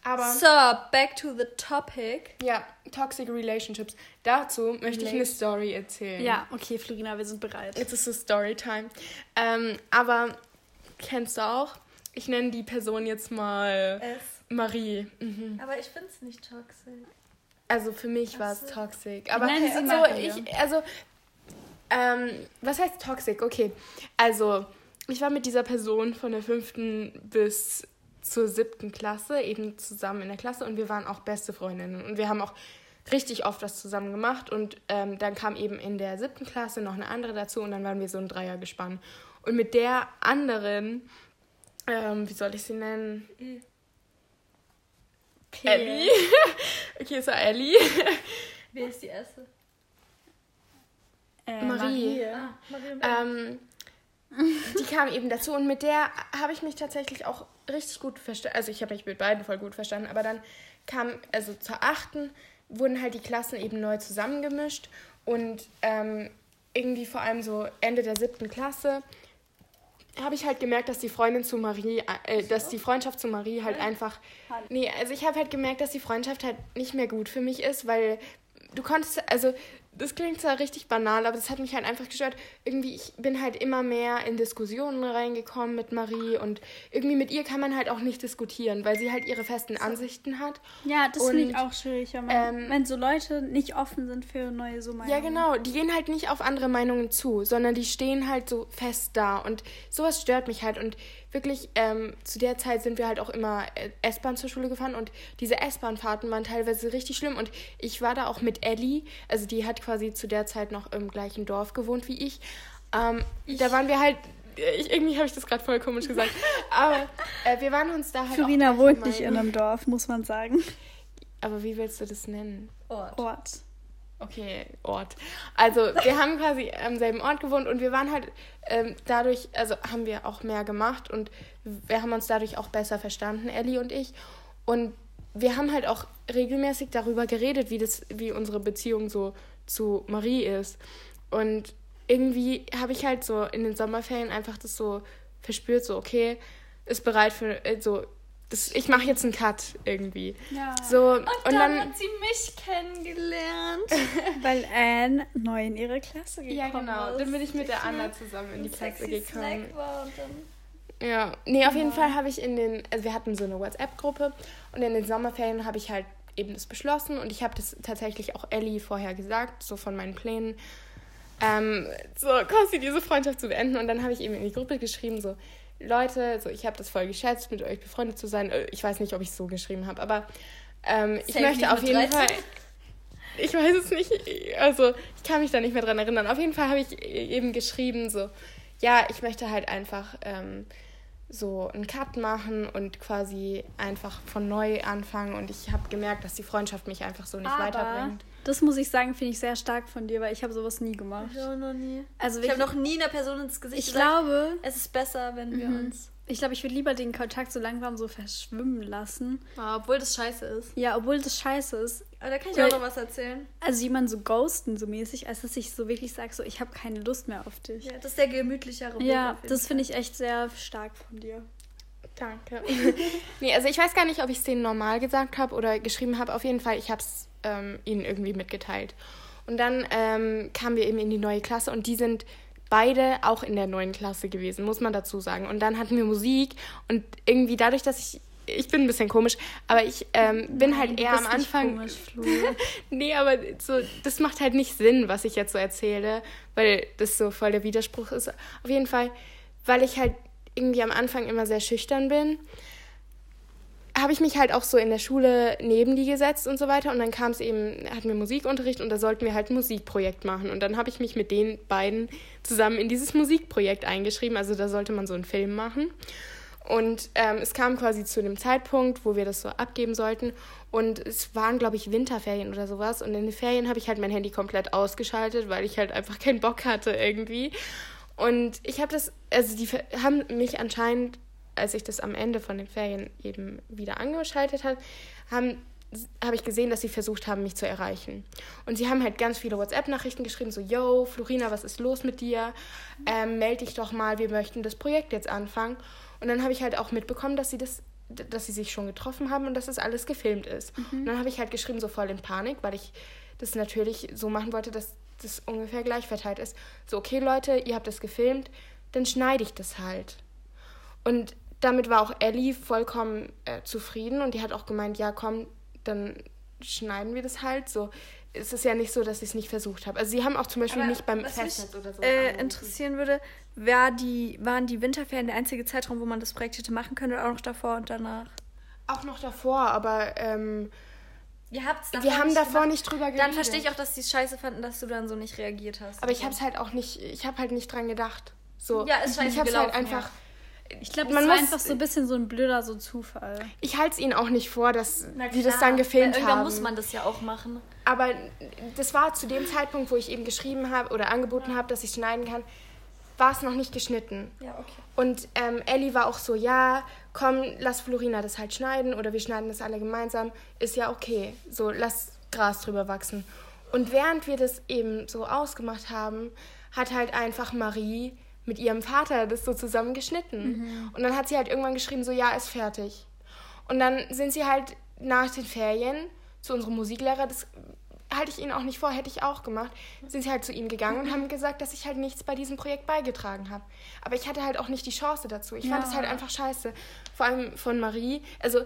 Aber so, back to the topic. Ja, toxic relationships. Dazu möchte ich eine Story erzählen. Ja, okay, Florina, wir sind bereit. Jetzt ist es Storytime. Ähm, aber kennst du auch? Ich nenne die Person jetzt mal S. Marie. Mhm. Aber ich finde es nicht toxisch. Also für mich war es toxisch. Aber Nein, so, ich, also ähm, was heißt toxic? Okay, also ich war mit dieser Person von der fünften bis zur siebten Klasse eben zusammen in der Klasse und wir waren auch beste Freundinnen und wir haben auch richtig oft was zusammen gemacht und ähm, dann kam eben in der siebten Klasse noch eine andere dazu und dann waren wir so ein Dreier gespannt. Und mit der anderen, ähm, wie soll ich sie nennen? P. Ellie. okay, so Ellie. Wer ist die erste? Äh, Marie. Ah, Marie und Ellie. Ähm, die kam eben dazu und mit der habe ich mich tatsächlich auch richtig gut verstanden. Also ich habe mich mit beiden voll gut verstanden, aber dann kam, also zur achten wurden halt die Klassen eben neu zusammengemischt und ähm, irgendwie vor allem so Ende der siebten Klasse habe ich halt gemerkt, dass die Freundin zu Marie, äh, dass die Freundschaft zu Marie halt einfach. Nee, also ich habe halt gemerkt, dass die Freundschaft halt nicht mehr gut für mich ist, weil du konntest, also das klingt zwar richtig banal, aber das hat mich halt einfach gestört. Irgendwie, ich bin halt immer mehr in Diskussionen reingekommen mit Marie und irgendwie mit ihr kann man halt auch nicht diskutieren, weil sie halt ihre festen Ansichten hat. Ja, das finde ich auch schwierig, wenn, man, ähm, wenn so Leute nicht offen sind für neue so Meinungen. Ja, genau. Die gehen halt nicht auf andere Meinungen zu, sondern die stehen halt so fest da. Und sowas stört mich halt. Und wirklich, ähm, zu der Zeit sind wir halt auch immer äh, S-Bahn zur Schule gefahren. Und diese S-Bahn-Fahrten waren teilweise richtig schlimm. Und ich war da auch mit Ellie, also die hat quasi zu der Zeit noch im gleichen Dorf gewohnt wie ich. Ähm, Da waren wir halt. Ich, irgendwie habe ich das gerade voll komisch gesagt. Aber äh, wir waren uns da halt. Florina wohnt nicht in einem Dorf, muss man sagen. Aber wie willst du das nennen? Ort. Ort. Okay, Ort. Also wir haben quasi am selben Ort gewohnt und wir waren halt ähm, dadurch, also haben wir auch mehr gemacht und wir haben uns dadurch auch besser verstanden, Ellie und ich. Und wir haben halt auch regelmäßig darüber geredet, wie das, wie unsere Beziehung so zu Marie ist. Und irgendwie habe ich halt so in den Sommerferien einfach das so verspürt, so okay, ist bereit für äh, so. Das, ich mache jetzt einen Cut irgendwie. Ja. So, und, Und, dann, dann hat sie mich kennengelernt. Weil Anne neu in ihre Klasse gekommen Ja, genau. ist. Dann bin ich mit der Anna zusammen in die Klasse gekommen. Snack war und dann Ja, nee, auf jeden Fall habe ich in den, also wir hatten so eine WhatsApp-Gruppe und in den Sommerferien habe ich halt eben das beschlossen und ich habe das tatsächlich auch Ellie vorher gesagt, so von meinen Plänen, ähm, so quasi diese Freundschaft zu beenden und dann habe ich eben in die Gruppe geschrieben, so, Leute, so ich habe das voll geschätzt, mit euch befreundet zu sein. Äh, Ich weiß nicht, ob ich es so geschrieben habe, aber ähm, ich möchte auf jeden 13. Fall. Ich weiß es nicht, also ich kann mich da nicht mehr dran erinnern. Auf jeden Fall habe ich eben geschrieben, so, ja, ich möchte halt einfach ähm, so einen Cut machen und quasi einfach von neu anfangen. Und ich habe gemerkt, dass die Freundschaft mich einfach so nicht Aber weiterbringt. Das muss ich sagen, finde ich sehr stark von dir, weil ich habe sowas nie gemacht. Ich auch noch nie. Also Ich habe noch nie einer Person ins Gesicht Ich gesagt, glaube, es ist besser, wenn wir uns. ich glaube, ich würde lieber den Kontakt so langsam so verschwimmen lassen. Ja, obwohl das scheiße ist. Ja, obwohl das scheiße ist. Aber da kann ich Weil- auch noch was erzählen. Also jemand so ghosten so mäßig, als dass ich so wirklich sage, so ich habe keine Lust mehr auf dich. Ja, das ist der gemütlichere Weg. Ja, das finde ich echt sehr stark von dir. Danke. nee, also ich weiß gar nicht, ob ich es denen normal gesagt habe oder geschrieben habe. Auf jeden Fall, ich habe es ähm, ihnen irgendwie mitgeteilt. Und dann ähm, kamen wir eben in die neue Klasse und die sind beide auch in der neuen Klasse gewesen, muss man dazu sagen. Und dann hatten wir Musik und irgendwie dadurch, dass ich ich bin ein bisschen komisch, aber ich ähm, bin halt Du eher am Anfang. Komisch, Flo. nee, aber so, das macht halt nicht Sinn, was ich jetzt so erzähle, weil das so voll der Widerspruch ist. Auf jeden Fall, weil ich halt irgendwie am Anfang immer sehr schüchtern bin, habe ich mich halt auch so in der Schule neben die gesetzt und so weiter. Und dann kam es eben, hatten wir Musikunterricht und da sollten wir halt ein Musikprojekt machen. Und dann habe ich mich mit den beiden zusammen in dieses Musikprojekt eingeschrieben. Also da sollte man so einen Film machen. Und ähm, es kam quasi zu dem Zeitpunkt, wo wir das so abgeben sollten. Und es waren, glaube ich, Winterferien oder sowas. Und in den Ferien habe ich halt mein Handy komplett ausgeschaltet, weil ich halt einfach keinen Bock hatte irgendwie. Und ich habe das, also die haben mich anscheinend, als ich das am Ende von den Ferien eben wieder angeschaltet habe, haben habe ich gesehen, dass sie versucht haben, mich zu erreichen. Und sie haben halt ganz viele WhatsApp-Nachrichten geschrieben, so, yo, Florina, was ist los mit dir? Ähm, meld dich doch mal, wir möchten das Projekt jetzt anfangen. Und dann habe ich halt auch mitbekommen, dass sie das, dass sie sich schon getroffen haben und dass das alles gefilmt ist. Und dann habe ich halt geschrieben, so voll in Panik, weil ich das natürlich so machen wollte, dass das ungefähr gleich verteilt ist. So, okay, Leute, ihr habt das gefilmt, dann schneide ich das halt. Und damit war auch Ellie vollkommen äh, zufrieden und die hat auch gemeint, ja komm, dann schneiden wir das halt. So, es ist ja nicht so, dass ich es nicht versucht habe. Also sie haben auch zum Beispiel Aber nicht beim was mich, Festnetz oder so. Äh, interessieren würde, war die, waren die Winterferien der einzige Zeitraum, wo man das Projekt hätte machen können oder auch noch davor und danach? Auch noch davor, aber ähm, Ihr habt's Wir haben nicht davor gemacht. nicht drüber Dann geredet. verstehe ich auch, dass die es scheiße fanden, dass du dann so nicht reagiert hast. Aber ich habe es halt auch nicht, ich habe halt nicht dran gedacht. So, Ja, ist scheiße ich hab's halt einfach. Ich glaube, Man das war muss- einfach so ein bisschen so ein blöder so Zufall. Ich halte es ihnen auch nicht vor, dass die das dann gefilmt weil irgendwann haben. muss man das ja auch machen. Aber das war zu dem Zeitpunkt, wo ich eben geschrieben habe oder angeboten habe, dass ich schneiden kann, war es noch nicht geschnitten. Ja, okay. Und ähm, Ellie war auch so, ja, komm, lass Florina das halt schneiden oder wir schneiden das alle gemeinsam. Ist ja okay. So, lass Gras drüber wachsen. Und während wir das eben so ausgemacht haben, hat halt einfach Marie mit ihrem Vater das so zusammen geschnitten. Und dann hat sie halt irgendwann geschrieben, so, ja, ist fertig. Und dann sind sie halt nach den Ferien zu unserem Musiklehrer, das halte ich ihnen auch nicht vor, hätte ich auch gemacht, sind sie halt zu ihm gegangen und haben gesagt, dass ich halt nichts bei diesem Projekt beigetragen habe. Aber ich hatte halt auch nicht die Chance dazu. Ich fand Ja. es halt einfach scheiße. Vor allem von Marie. Also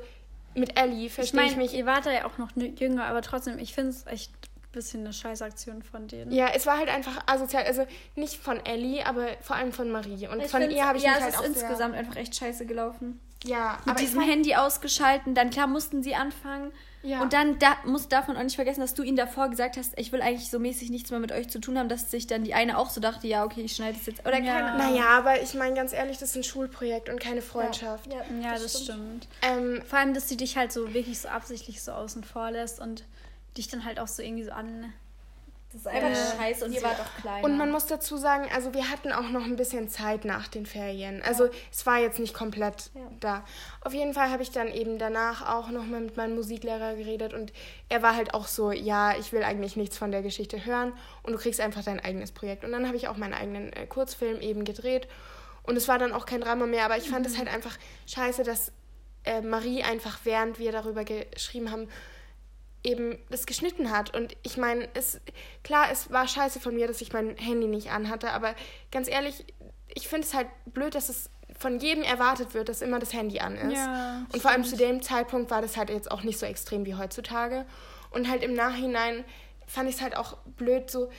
mit Ellie Ich verstehe ich, meine, mich. ihr wart da ja auch noch jünger, aber trotzdem, ich finde es echt bisschen eine Scheißaktion von denen. Ja, es war halt einfach asozial. Also nicht von Ellie, aber vor allem von Marie. Und Ich von ihr habe ich ja, mich es halt ist auch insgesamt einfach echt scheiße gelaufen. Ja, Mit aber ich diesem fand- Handy ausgeschalten, dann klar mussten sie anfangen. Ja. Und dann da, musst du davon auch nicht vergessen, dass du ihnen davor gesagt hast, ich will eigentlich so mäßig nichts mehr mit euch zu tun haben, dass sich dann die eine auch so dachte, ja, okay, ich schneide es jetzt. Oder Ja. keine Ahnung. Naja, aber ich meine ganz ehrlich, das ist ein Schulprojekt und keine Freundschaft. Ja, Ja, das stimmt. Ähm, Vor allem, dass sie dich halt so wirklich so absichtlich so außen vor lässt und dich dann halt auch so irgendwie so an. Das ist einfach Äh, scheiße und ihr wart auch kleiner. Und man muss dazu sagen, also wir hatten auch noch ein bisschen Zeit nach den Ferien. Also es war jetzt nicht komplett Ja. da. Auf jeden Fall habe ich dann eben danach auch noch mal mit meinem Musiklehrer geredet und er war halt auch so, ja, ich will eigentlich nichts von der Geschichte hören und du kriegst einfach dein eigenes Projekt. Und dann habe ich auch meinen eigenen äh, Kurzfilm eben gedreht und es war dann auch kein Drama mehr, aber ich fand es halt einfach scheiße, dass äh, Marie einfach, während wir darüber geschrieben haben, eben das geschnitten hat. Und ich meine, es klar, es war scheiße von mir, dass ich mein Handy nicht anhatte, aber ganz ehrlich, ich finde es halt blöd, dass es von jedem erwartet wird, dass immer das Handy an ist. Ja, Und vor allem zu dem Zeitpunkt war das halt jetzt auch nicht so extrem wie heutzutage. Und halt im Nachhinein fand ich es halt auch blöd, so.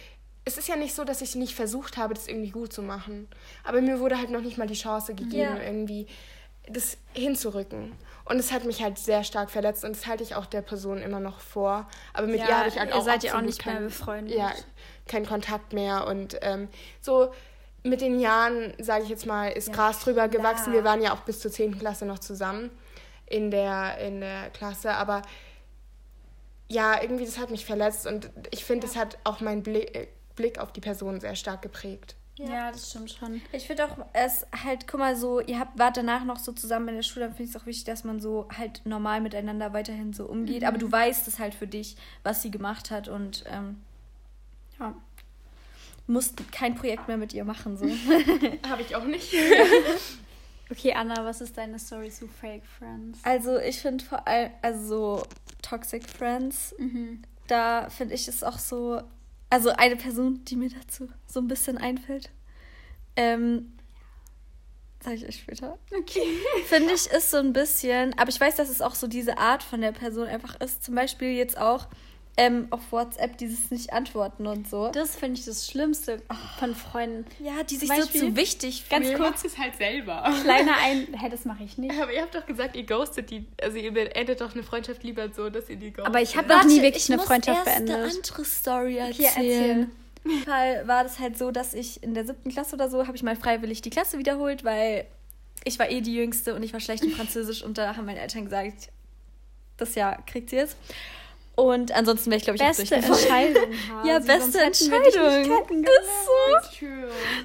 Es ist ja nicht so, dass ich nicht versucht habe, das irgendwie gut zu machen. Aber mir wurde halt noch nicht mal die Chance gegeben, Ja. irgendwie das hinzurücken. Und es hat mich halt sehr stark verletzt und das halte ich auch der Person immer noch vor. Aber mit Ja, ihr habe ich halt ihr auch seid ja auch nicht mehr befreundet. Ja, keinen Kontakt mehr. Und ähm, so mit den Jahren, sage ich jetzt mal, ist Gras drüber gewachsen. Wir waren ja auch bis zur 10. Klasse noch zusammen in der, in der Klasse. Aber ja, irgendwie, das hat mich verletzt und ich finde, es hat auch meinen Blick, äh, Blick auf die Person sehr stark geprägt. Ja, das stimmt schon. Ich finde auch, es halt, guck mal, so, ihr habt, wart danach noch so zusammen in der Schule, dann finde ich es auch wichtig, dass man so halt normal miteinander weiterhin so umgeht. Aber du weißt es halt für dich, was sie gemacht hat und ähm, ja, musst kein Projekt mehr mit ihr machen. So. Habe ich auch nicht. Okay, Anna, was ist deine Story zu Fake Friends? Also ich finde vor allem, also so Toxic Friends, da finde ich es auch so, also eine Person, die mir dazu so ein bisschen einfällt, ähm, sage ich euch später. Okay. Finde ich ist so ein bisschen, aber ich weiß, dass es auch so diese Art von der Person einfach ist. Zum Beispiel jetzt auch ähm, auf WhatsApp dieses nicht antworten und so. Das finde ich das Schlimmste von Freunden. Ja, die sich Zum so Beispiel- zu wichtig Ganz fühlen. kurz. es halt selber. Kleiner ein. Hä, das mache ich nicht. Aber ihr habt doch gesagt, ihr ghostet die. Also ihr beendet doch eine Freundschaft lieber so, dass ihr die ghostet. Aber ich habe noch nie wirklich ich eine muss Freundschaft erst beendet. eine andere Story erzählen. Auf jeden Fall war das halt so, dass ich in der siebten Klasse oder so, habe ich mal freiwillig die Klasse wiederholt, weil ich war eh die Jüngste und ich war schlecht in Französisch und da haben meine Eltern gesagt, das Jahr kriegt sie jetzt. Und ansonsten wäre ich, glaube ich, auch Beste durchgefallen. Entscheidung. Hasi, Ja, beste Entscheidung. Ist so.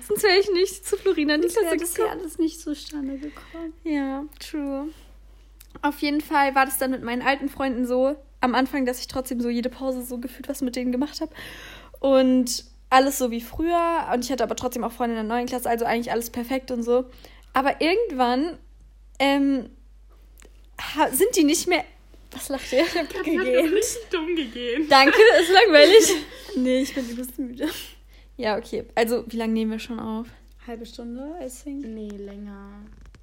Sonst wäre ich nicht zu Florina in die Das wäre Klasse das ja gekommen. alles nicht zustande gekommen. Ja, true. Auf jeden Fall war das dann mit meinen alten Freunden so am Anfang, dass ich trotzdem so jede Pause so gefühlt was mit denen gemacht habe. Und alles so wie früher. Und ich hatte aber trotzdem auch Freunde in der neuen Klasse, also eigentlich alles perfekt und so. Aber irgendwann ähm, sind die nicht mehr. Was lacht ihr? gegeben. dumm gegeben. Danke, ist langweilig. nee, ich bin übelst müde. Ja, okay. Also, wie lange nehmen wir schon auf? Halbe Stunde, I think. Nee, länger.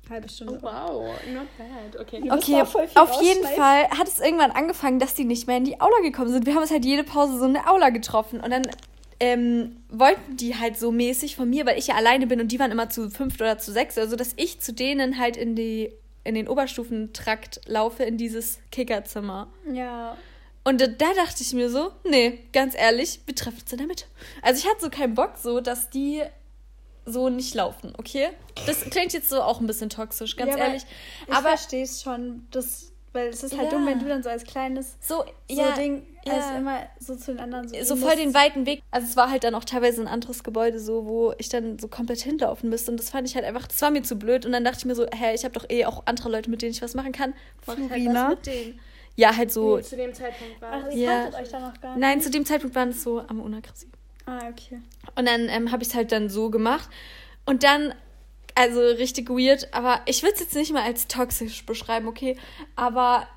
Halbe Stunde. wow, not bad. Okay. Okay, auch voll viel auf jeden. Fall hat es irgendwann angefangen, dass die nicht mehr in die Aula gekommen sind. Wir haben uns halt jede Pause so in der Aula getroffen und dann ähm, wollten die halt so mäßig von mir, weil ich ja alleine bin und die waren immer zu fünft oder zu sechs, also dass ich zu denen halt in die in den Oberstufentrakt laufe in dieses Kickerzimmer. Ja. Und da, da dachte ich mir so, nee, ganz ehrlich, wir treffen uns in der Mitte. Also ich hatte so keinen Bock so, dass die so nicht laufen, okay? Das klingt jetzt so auch ein bisschen toxisch, ganz Ja, aber ehrlich. Ich Aber verstehe es schon, das, weil es ist halt Ja. dumm, wenn du dann so als kleines so, so ja, Ding, ja. als immer so zu den anderen so. so voll den weiten Weg. Also es war halt dann auch teilweise ein anderes Gebäude so, wo ich dann so komplett hinlaufen müsste und das fand ich halt einfach, das war mir zu blöd und dann dachte ich mir so, hä, ich habe doch eh auch andere Leute, mit denen ich was machen kann. Halt Florina? was mit denen. Ja, halt so. Nee, zu dem Zeitpunkt war Ach, Ja. euch da noch gar nicht? Nein, zu dem Zeitpunkt waren es so am unaggressiv. Ah, okay. Und dann ähm, habe ich es halt dann so gemacht. Und dann, also richtig weird, aber ich würde es jetzt nicht mal als toxisch beschreiben, okay? Aber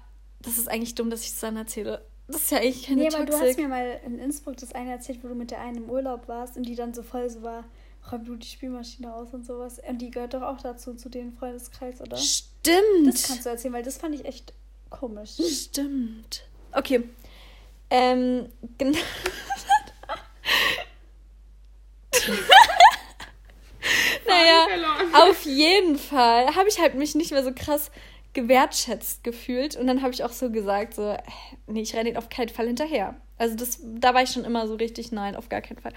das ist eigentlich dumm, dass ich es dann erzähle. Das ist ja eigentlich keine Nee, aber du hast Toxik. mir mal in Innsbruck das eine erzählt, wo du mit der einen im Urlaub warst und die dann so voll so war, räum du die Spielmaschine aus und sowas. Und die gehört doch auch dazu, zu dem Freundeskreis, oder? Stimmt. Das kannst du erzählen, weil das fand ich echt komisch. Stimmt. Okay. Ähm, genau. naja, auf jeden Fall habe ich halt mich nicht mehr so krass gewertschätzt gefühlt. Und dann habe ich auch so gesagt, so, äh, nee, ich renne ihn auf keinen Fall hinterher. Also das, da war ich schon immer so richtig, nein, auf gar keinen Fall.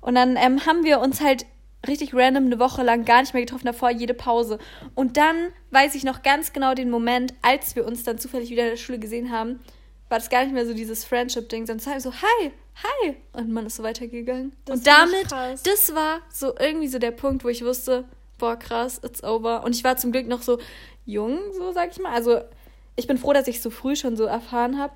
Und dann ähm, haben wir uns halt richtig random eine Woche lang gar nicht mehr getroffen, davor jede Pause. Und dann weiß ich noch ganz genau den Moment, als wir uns dann zufällig wieder in der Schule gesehen haben, war das gar nicht mehr so dieses Friendship-Ding, sondern es war so, hi, hi. Und man ist so weitergegangen. Das und damit, das war so irgendwie so der Punkt, wo ich wusste, boah, krass, it's over. Und ich war zum Glück noch so jung, so sag ich mal. Also ich bin froh, dass ich so früh schon so erfahren habe.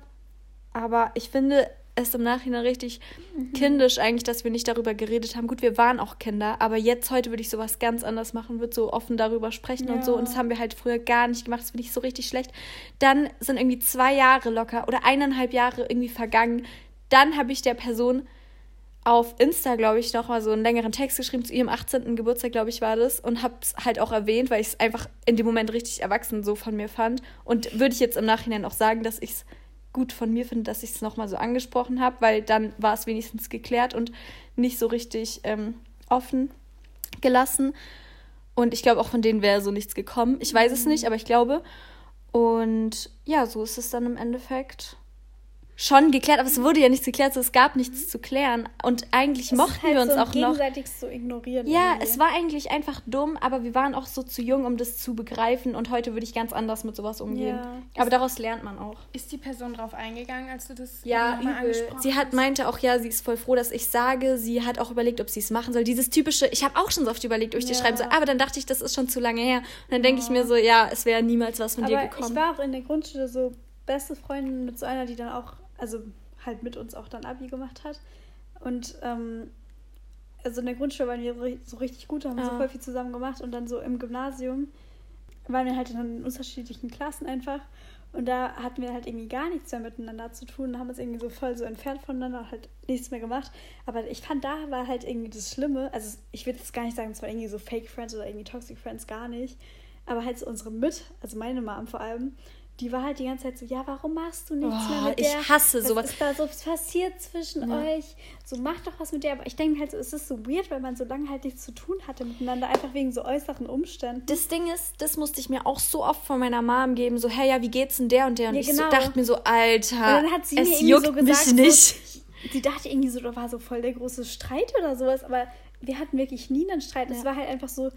Aber ich finde es im Nachhinein richtig Mhm. kindisch eigentlich, dass wir nicht darüber geredet haben. Gut, wir waren auch Kinder, aber jetzt heute würde ich sowas ganz anders machen, würde so offen darüber sprechen und so. Ja. Und das haben wir halt früher gar nicht gemacht. Das finde ich so richtig schlecht. Dann sind irgendwie zwei Jahre locker oder eineinhalb Jahre irgendwie vergangen. Dann habe ich der Person auf Insta, glaube ich, noch mal so einen längeren Text geschrieben zu ihrem 18. Geburtstag, glaube ich, war das. Und habe es halt auch erwähnt, weil ich es einfach in dem Moment richtig erwachsen so von mir fand. Und würde ich jetzt im Nachhinein auch sagen, dass ich es gut von mir finde, dass ich es nochmal so angesprochen habe, weil dann war es wenigstens geklärt und nicht so richtig ähm, offen gelassen. Und ich glaube, auch von denen wäre so nichts gekommen. Ich weiß es nicht, aber ich glaube. Und ja, so ist es dann im Endeffekt schon geklärt, aber es wurde ja nichts geklärt, so es gab nichts zu klären. Und eigentlich Es ist mochten halt wir uns so auch noch. gegenseitig zu ignorieren. Ja, irgendwie. es war eigentlich einfach dumm, aber wir waren auch so zu jung, um das zu begreifen. Und heute würde ich ganz anders mit sowas umgehen. Ja. Aber daraus lernt man auch. Ist die Person drauf eingegangen, als du das Ja, übel. angesprochen Sie hat hast? meinte auch, ja, sie ist voll froh, dass ich sage. Sie hat auch überlegt, ob sie es machen soll. Dieses typische, ich habe auch schon so oft überlegt, ob ich dir Ja. schreiben soll. Aber dann dachte ich, das ist schon zu lange her. Und dann denke ich mir so, ja, es wäre niemals was von dir Aber gekommen. ich war auch in der Grundschule so beste Freundin mit so einer, die dann auch, also halt mit uns auch dann Abi gemacht hat. Und ähm, also in der Grundschule waren wir so richtig gut, haben so Ah. voll viel zusammen gemacht und dann so im Gymnasium waren wir halt in unterschiedlichen Klassen einfach. Und da hatten wir halt irgendwie gar nichts mehr miteinander zu tun, haben uns irgendwie so voll so entfernt voneinander, halt nichts mehr gemacht. Aber ich fand, da war halt irgendwie das Schlimme, also ich würde jetzt gar nicht sagen, es war irgendwie so Fake Friends oder irgendwie Toxic Friends, gar nicht. Aber halt so unsere Müt, also meine Mom vor allem, die war halt die ganze Zeit so, ja, warum machst du nichts Oh, mehr mit ich der? hasse Was sowas. ist da so passiert zwischen Ja. euch? So, mach doch was mit der. Aber ich denke halt so, es ist so weird, weil man so lange halt nichts zu tun hatte miteinander, einfach wegen so äußeren Umständen. Das Ding ist, das musste ich mir auch so oft von meiner Mom geben, so, hey, ja, wie geht's denn der und der? Und Ja, ich genau. so, dachte mir so, Alter, Und dann hat sie es mir juckt so gesagt, mich nicht. So, sie dachte irgendwie so, da war so voll der große Streit oder sowas, aber wir hatten wirklich nie einen Streit. Es Ja. war halt einfach so,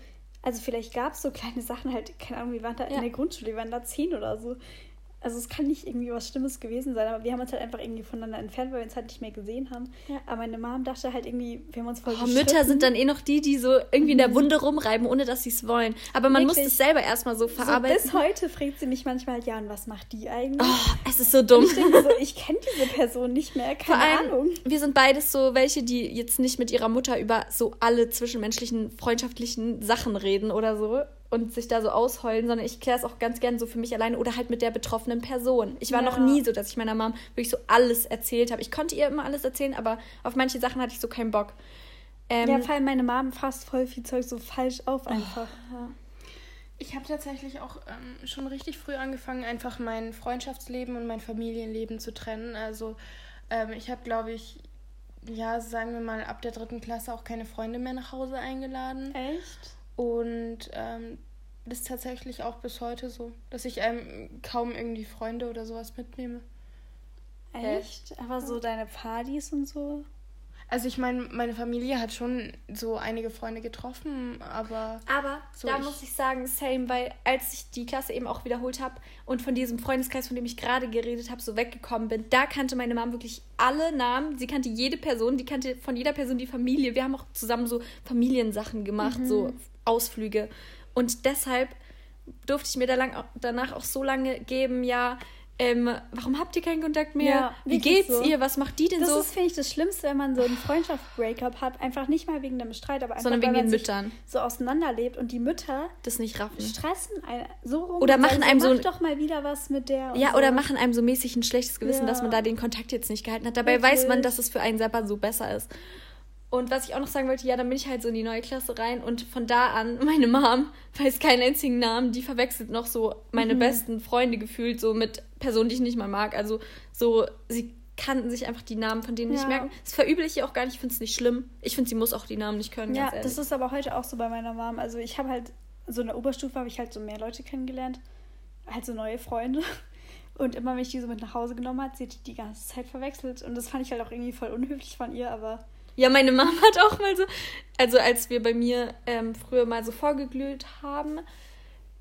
also vielleicht gab es so kleine Sachen halt, keine Ahnung, wir waren da Ja. in der Grundschule, wir waren da zehn oder so. Also es kann nicht irgendwie was Schlimmes gewesen sein, aber wir haben uns halt einfach irgendwie voneinander entfernt, weil wir uns halt nicht mehr gesehen haben. Ja. Aber meine Mom dachte halt irgendwie, wir haben uns voll Oh. Mütter sind dann eh noch die, die so irgendwie in der Wunde rumreiben, ohne dass sie es wollen. Aber man muss Wirklich. es selber erstmal so so, verarbeiten. bis heute fragt sie mich manchmal, ja, und was macht die eigentlich? oh, es ist so dumm. Ich denke so, ich kenne diese Person nicht mehr, keine allem, Ahnung. wir sind beides so welche, die jetzt nicht mit ihrer Mutter über so alle zwischenmenschlichen, freundschaftlichen Sachen reden oder so und sich da so ausheulen, sondern ich kläre es auch ganz gern so für mich alleine oder halt mit der betroffenen Person. Ich war Ja. noch nie so, dass ich meiner Mom wirklich so alles erzählt habe. Ich konnte ihr immer alles erzählen, aber auf manche Sachen hatte ich so keinen Bock. Ähm, ja, vor allem meine Mom fasst voll viel Zeug so falsch auf einfach. Ich habe tatsächlich auch ähm, schon richtig früh angefangen, einfach mein Freundschaftsleben und mein Familienleben zu trennen. Also ähm, ich habe, glaube ich, ja, sagen wir mal, ab der dritten Klasse auch keine Freunde mehr nach Hause eingeladen. Echt? Und ähm, das ist tatsächlich auch bis heute so, dass ich ähm, kaum irgendwie Freunde oder sowas mitnehme. Echt? Aber so deine Partys und so? Also ich meine, meine Familie hat schon so einige Freunde getroffen, aber Aber So, da ich- muss ich sagen, same, weil als ich die Klasse eben auch wiederholt habe und von diesem Freundeskreis, von dem ich gerade geredet habe, so weggekommen bin, da kannte meine Mom wirklich alle Namen. Sie kannte jede Person, die kannte von jeder Person die Familie. Wir haben auch zusammen so Familiensachen gemacht, so Ausflüge. Und deshalb durfte ich mir da lang, danach auch so lange geben, ja, ähm, warum habt ihr keinen Kontakt mehr? Ja, Wie wirklich geht's so. ihr? Was macht die denn Das so? ist, finde ich, das Schlimmste, wenn man so einen Freundschaft-Breakup hat. Einfach nicht mal wegen einem Streit, aber einfach Sondern weil wegen man den Müttern. so auseinanderlebt und die Mütter Das nicht raffen. stressen einen so rum. Oder machen sagen einem so mach doch mal wieder was mit der. Ja, so. oder machen einem so mäßig ein schlechtes Gewissen, Ja. dass man da den Kontakt jetzt nicht gehalten hat. Dabei weiß man, Wirklich. dass es für einen selber so besser ist. Und was ich auch noch sagen wollte, ja, dann bin ich halt so in die neue Klasse rein und von da an, meine Mom weiß keinen einzigen Namen, die verwechselt noch so meine besten Freunde gefühlt, so mit Personen, die ich nicht mal mag. Also so, sie kannten sich einfach die Namen von denen nicht Ja. merken. Das verübel ich ihr auch gar nicht, ich finde es nicht schlimm. Ich finde, sie muss auch die Namen nicht können, Ja, das ist aber heute auch so bei meiner Mom. Also ich habe halt, so in der Oberstufe habe ich halt so mehr Leute kennengelernt. Halt so neue Freunde. Und immer, wenn ich die so mit nach Hause genommen hat, sie hat die die ganze Zeit verwechselt. Und das fand ich halt auch irgendwie voll unhöflich von ihr, aber Ja, meine Mama hat auch mal so, also als wir bei mir ähm, früher mal so vorgeglüht haben,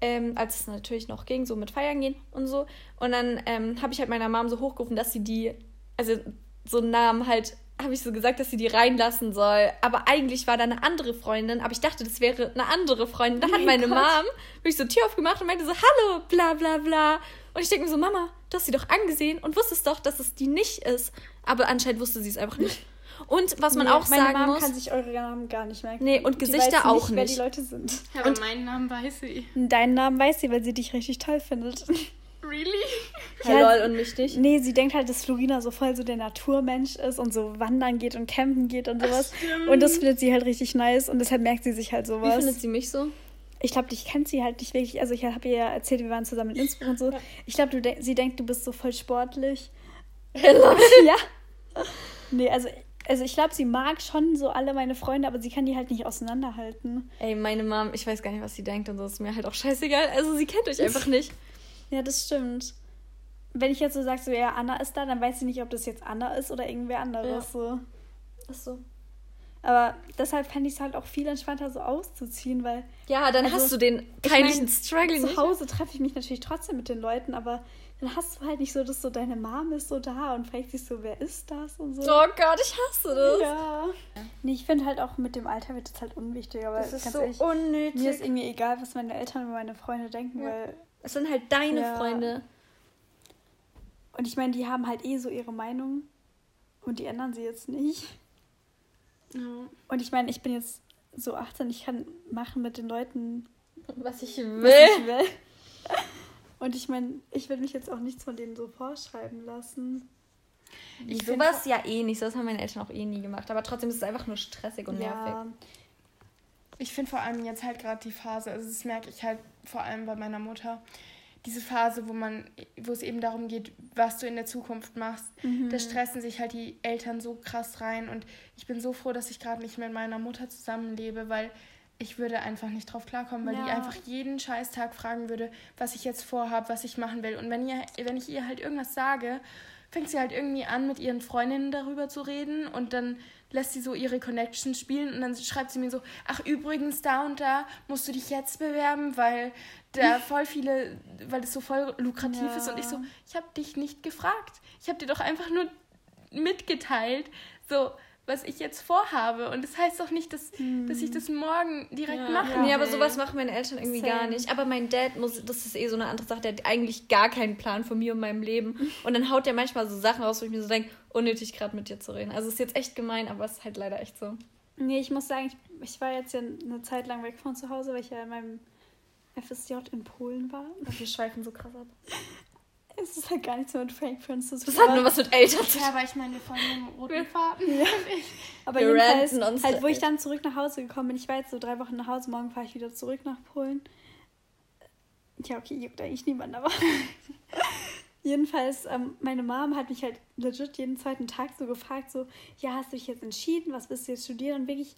ähm, als es natürlich noch ging, so mit Feiern gehen und so. Und dann ähm, habe ich halt meiner Mom so hochgerufen, dass sie die, also so einen Namen halt, habe ich so gesagt, dass sie die reinlassen soll. Aber eigentlich war da eine andere Freundin, aber ich dachte, das wäre eine andere Freundin. Da hat mein meine Gott. Mom wirklich so Tür aufgemacht und meinte so, hallo, bla bla bla. Und ich denke mir so, Mama, du hast sie doch angesehen und wusstest doch, dass es die nicht ist. Aber anscheinend wusste sie es einfach nicht. Und was man Nee, auch meine sagen Mom muss. kann sich eure Namen gar nicht merken. Nee, und Die Gesichter weiß auch wer nicht. die Leute sind. Ja, aber meinen Namen weiß sie. Deinen Namen weiß sie, weil sie dich richtig toll findet. Really? Ja, lol, und mich nicht. Nee, sie denkt halt, dass Florina so voll so der Naturmensch ist und so wandern geht und campen geht und sowas. Und das findet sie halt richtig nice und deshalb merkt sie sich halt Wie sowas. findet sie mich so? Ich glaube, dich kennt sie halt nicht wirklich. Also ich habe ihr ja erzählt, wir waren zusammen in Innsbruck und so. Ich glaube, du denk- sie denkt, du bist so voll sportlich. ja. Nee, also, also ich glaube, sie mag schon so alle meine Freunde, aber sie kann die halt nicht auseinanderhalten. Ey, meine Mom, ich weiß gar nicht, was sie denkt und so ist mir halt auch scheißegal. Also sie kennt euch einfach nicht. Ja, das stimmt. Wenn ich jetzt so sage, so ja, Anna ist da, dann weiß sie nicht, ob das jetzt Anna ist oder irgendwer anderes. So. Ist so. Aber deshalb fände ich es halt auch viel entspannter, so auszuziehen, weil Ja, dann Also, hast du den ich peinlichen mein, Struggle zu. Hause treffe ich mich natürlich trotzdem mit den Leuten, aber dann hast du halt nicht so, dass so deine Mom ist so da und fragt sich so, wer ist das und so. Oh Gott, ich hasse das. Ja. Nee, ich finde halt auch mit dem Alter wird es halt unwichtiger, weil Das ist ganz so ehrlich, unnötig. mir ist irgendwie egal, was meine Eltern und meine Freunde denken, weil es sind halt deine Ja. Freunde. und ich meine, die haben halt eh so ihre Meinung und die ändern sie jetzt nicht. Ja. Und ich meine, ich bin jetzt so 18, ich kann machen mit den Leuten, Was ich was will. ich will. Und ich meine, ich will mich jetzt auch nichts von denen so vorschreiben lassen. Ich Sowas ja eh nicht. Das haben meine Eltern auch eh nie gemacht. Aber trotzdem ist es einfach nur stressig und nervig. Ja, Ich finde vor allem jetzt halt gerade die Phase, also das merke ich halt vor allem bei meiner Mutter, diese Phase, wo man, wo es eben darum geht, was du in der Zukunft machst, da stressen sich halt die Eltern so krass rein und ich bin so froh, dass ich gerade nicht mit meiner Mutter zusammenlebe, weil ich würde einfach nicht drauf klarkommen, weil die Ja. einfach jeden Scheißtag fragen würde, was ich jetzt vorhabe, was ich machen will. Und wenn, ihr, wenn ich ihr halt irgendwas sage, fängt sie halt irgendwie an, mit ihren Freundinnen darüber zu reden und dann lässt sie so ihre Connections spielen und dann schreibt sie mir so, ach übrigens, da und da musst du dich jetzt bewerben, weil da voll viele, weil das so voll lukrativ Ja. ist und ich so, ich habe dich nicht gefragt. Ich habe dir doch einfach nur mitgeteilt, so was ich jetzt vorhabe und das heißt doch nicht, dass, dass ich das morgen direkt machen Nee, aber sowas machen meine Eltern irgendwie gar Same. nicht. Aber mein Dad muss, das ist eh so eine andere Sache, der hat eigentlich gar keinen Plan von mir und meinem Leben. Und dann haut der manchmal so Sachen raus, wo ich mir so denke, unnötig gerade mit dir zu reden. Also ist jetzt echt gemein, aber es ist halt leider echt so. Nee, ich muss sagen, ich, ich war jetzt ja eine Zeit lang weg von zu Hause, weil ich ja in meinem FSJ in Polen war. Wir schweifen so krass ab. Halt gar nichts mehr mit Frank Friends zu tun. Das hat nur was mit Eltern zu tun. Ja, aber ich meine, wir folgen dem roten Faden. Aber Wir jedenfalls, halt, wo ich dann zurück nach Hause gekommen bin, ich war jetzt so drei Wochen nach Hause, morgen fahre ich wieder zurück nach Polen. Ja, okay, juckt eigentlich niemand, aber. Jedenfalls, ähm, meine Mom hat mich halt legit jeden zweiten Tag so gefragt, so, ja, hast du dich jetzt entschieden, was willst du jetzt studieren? Und wirklich,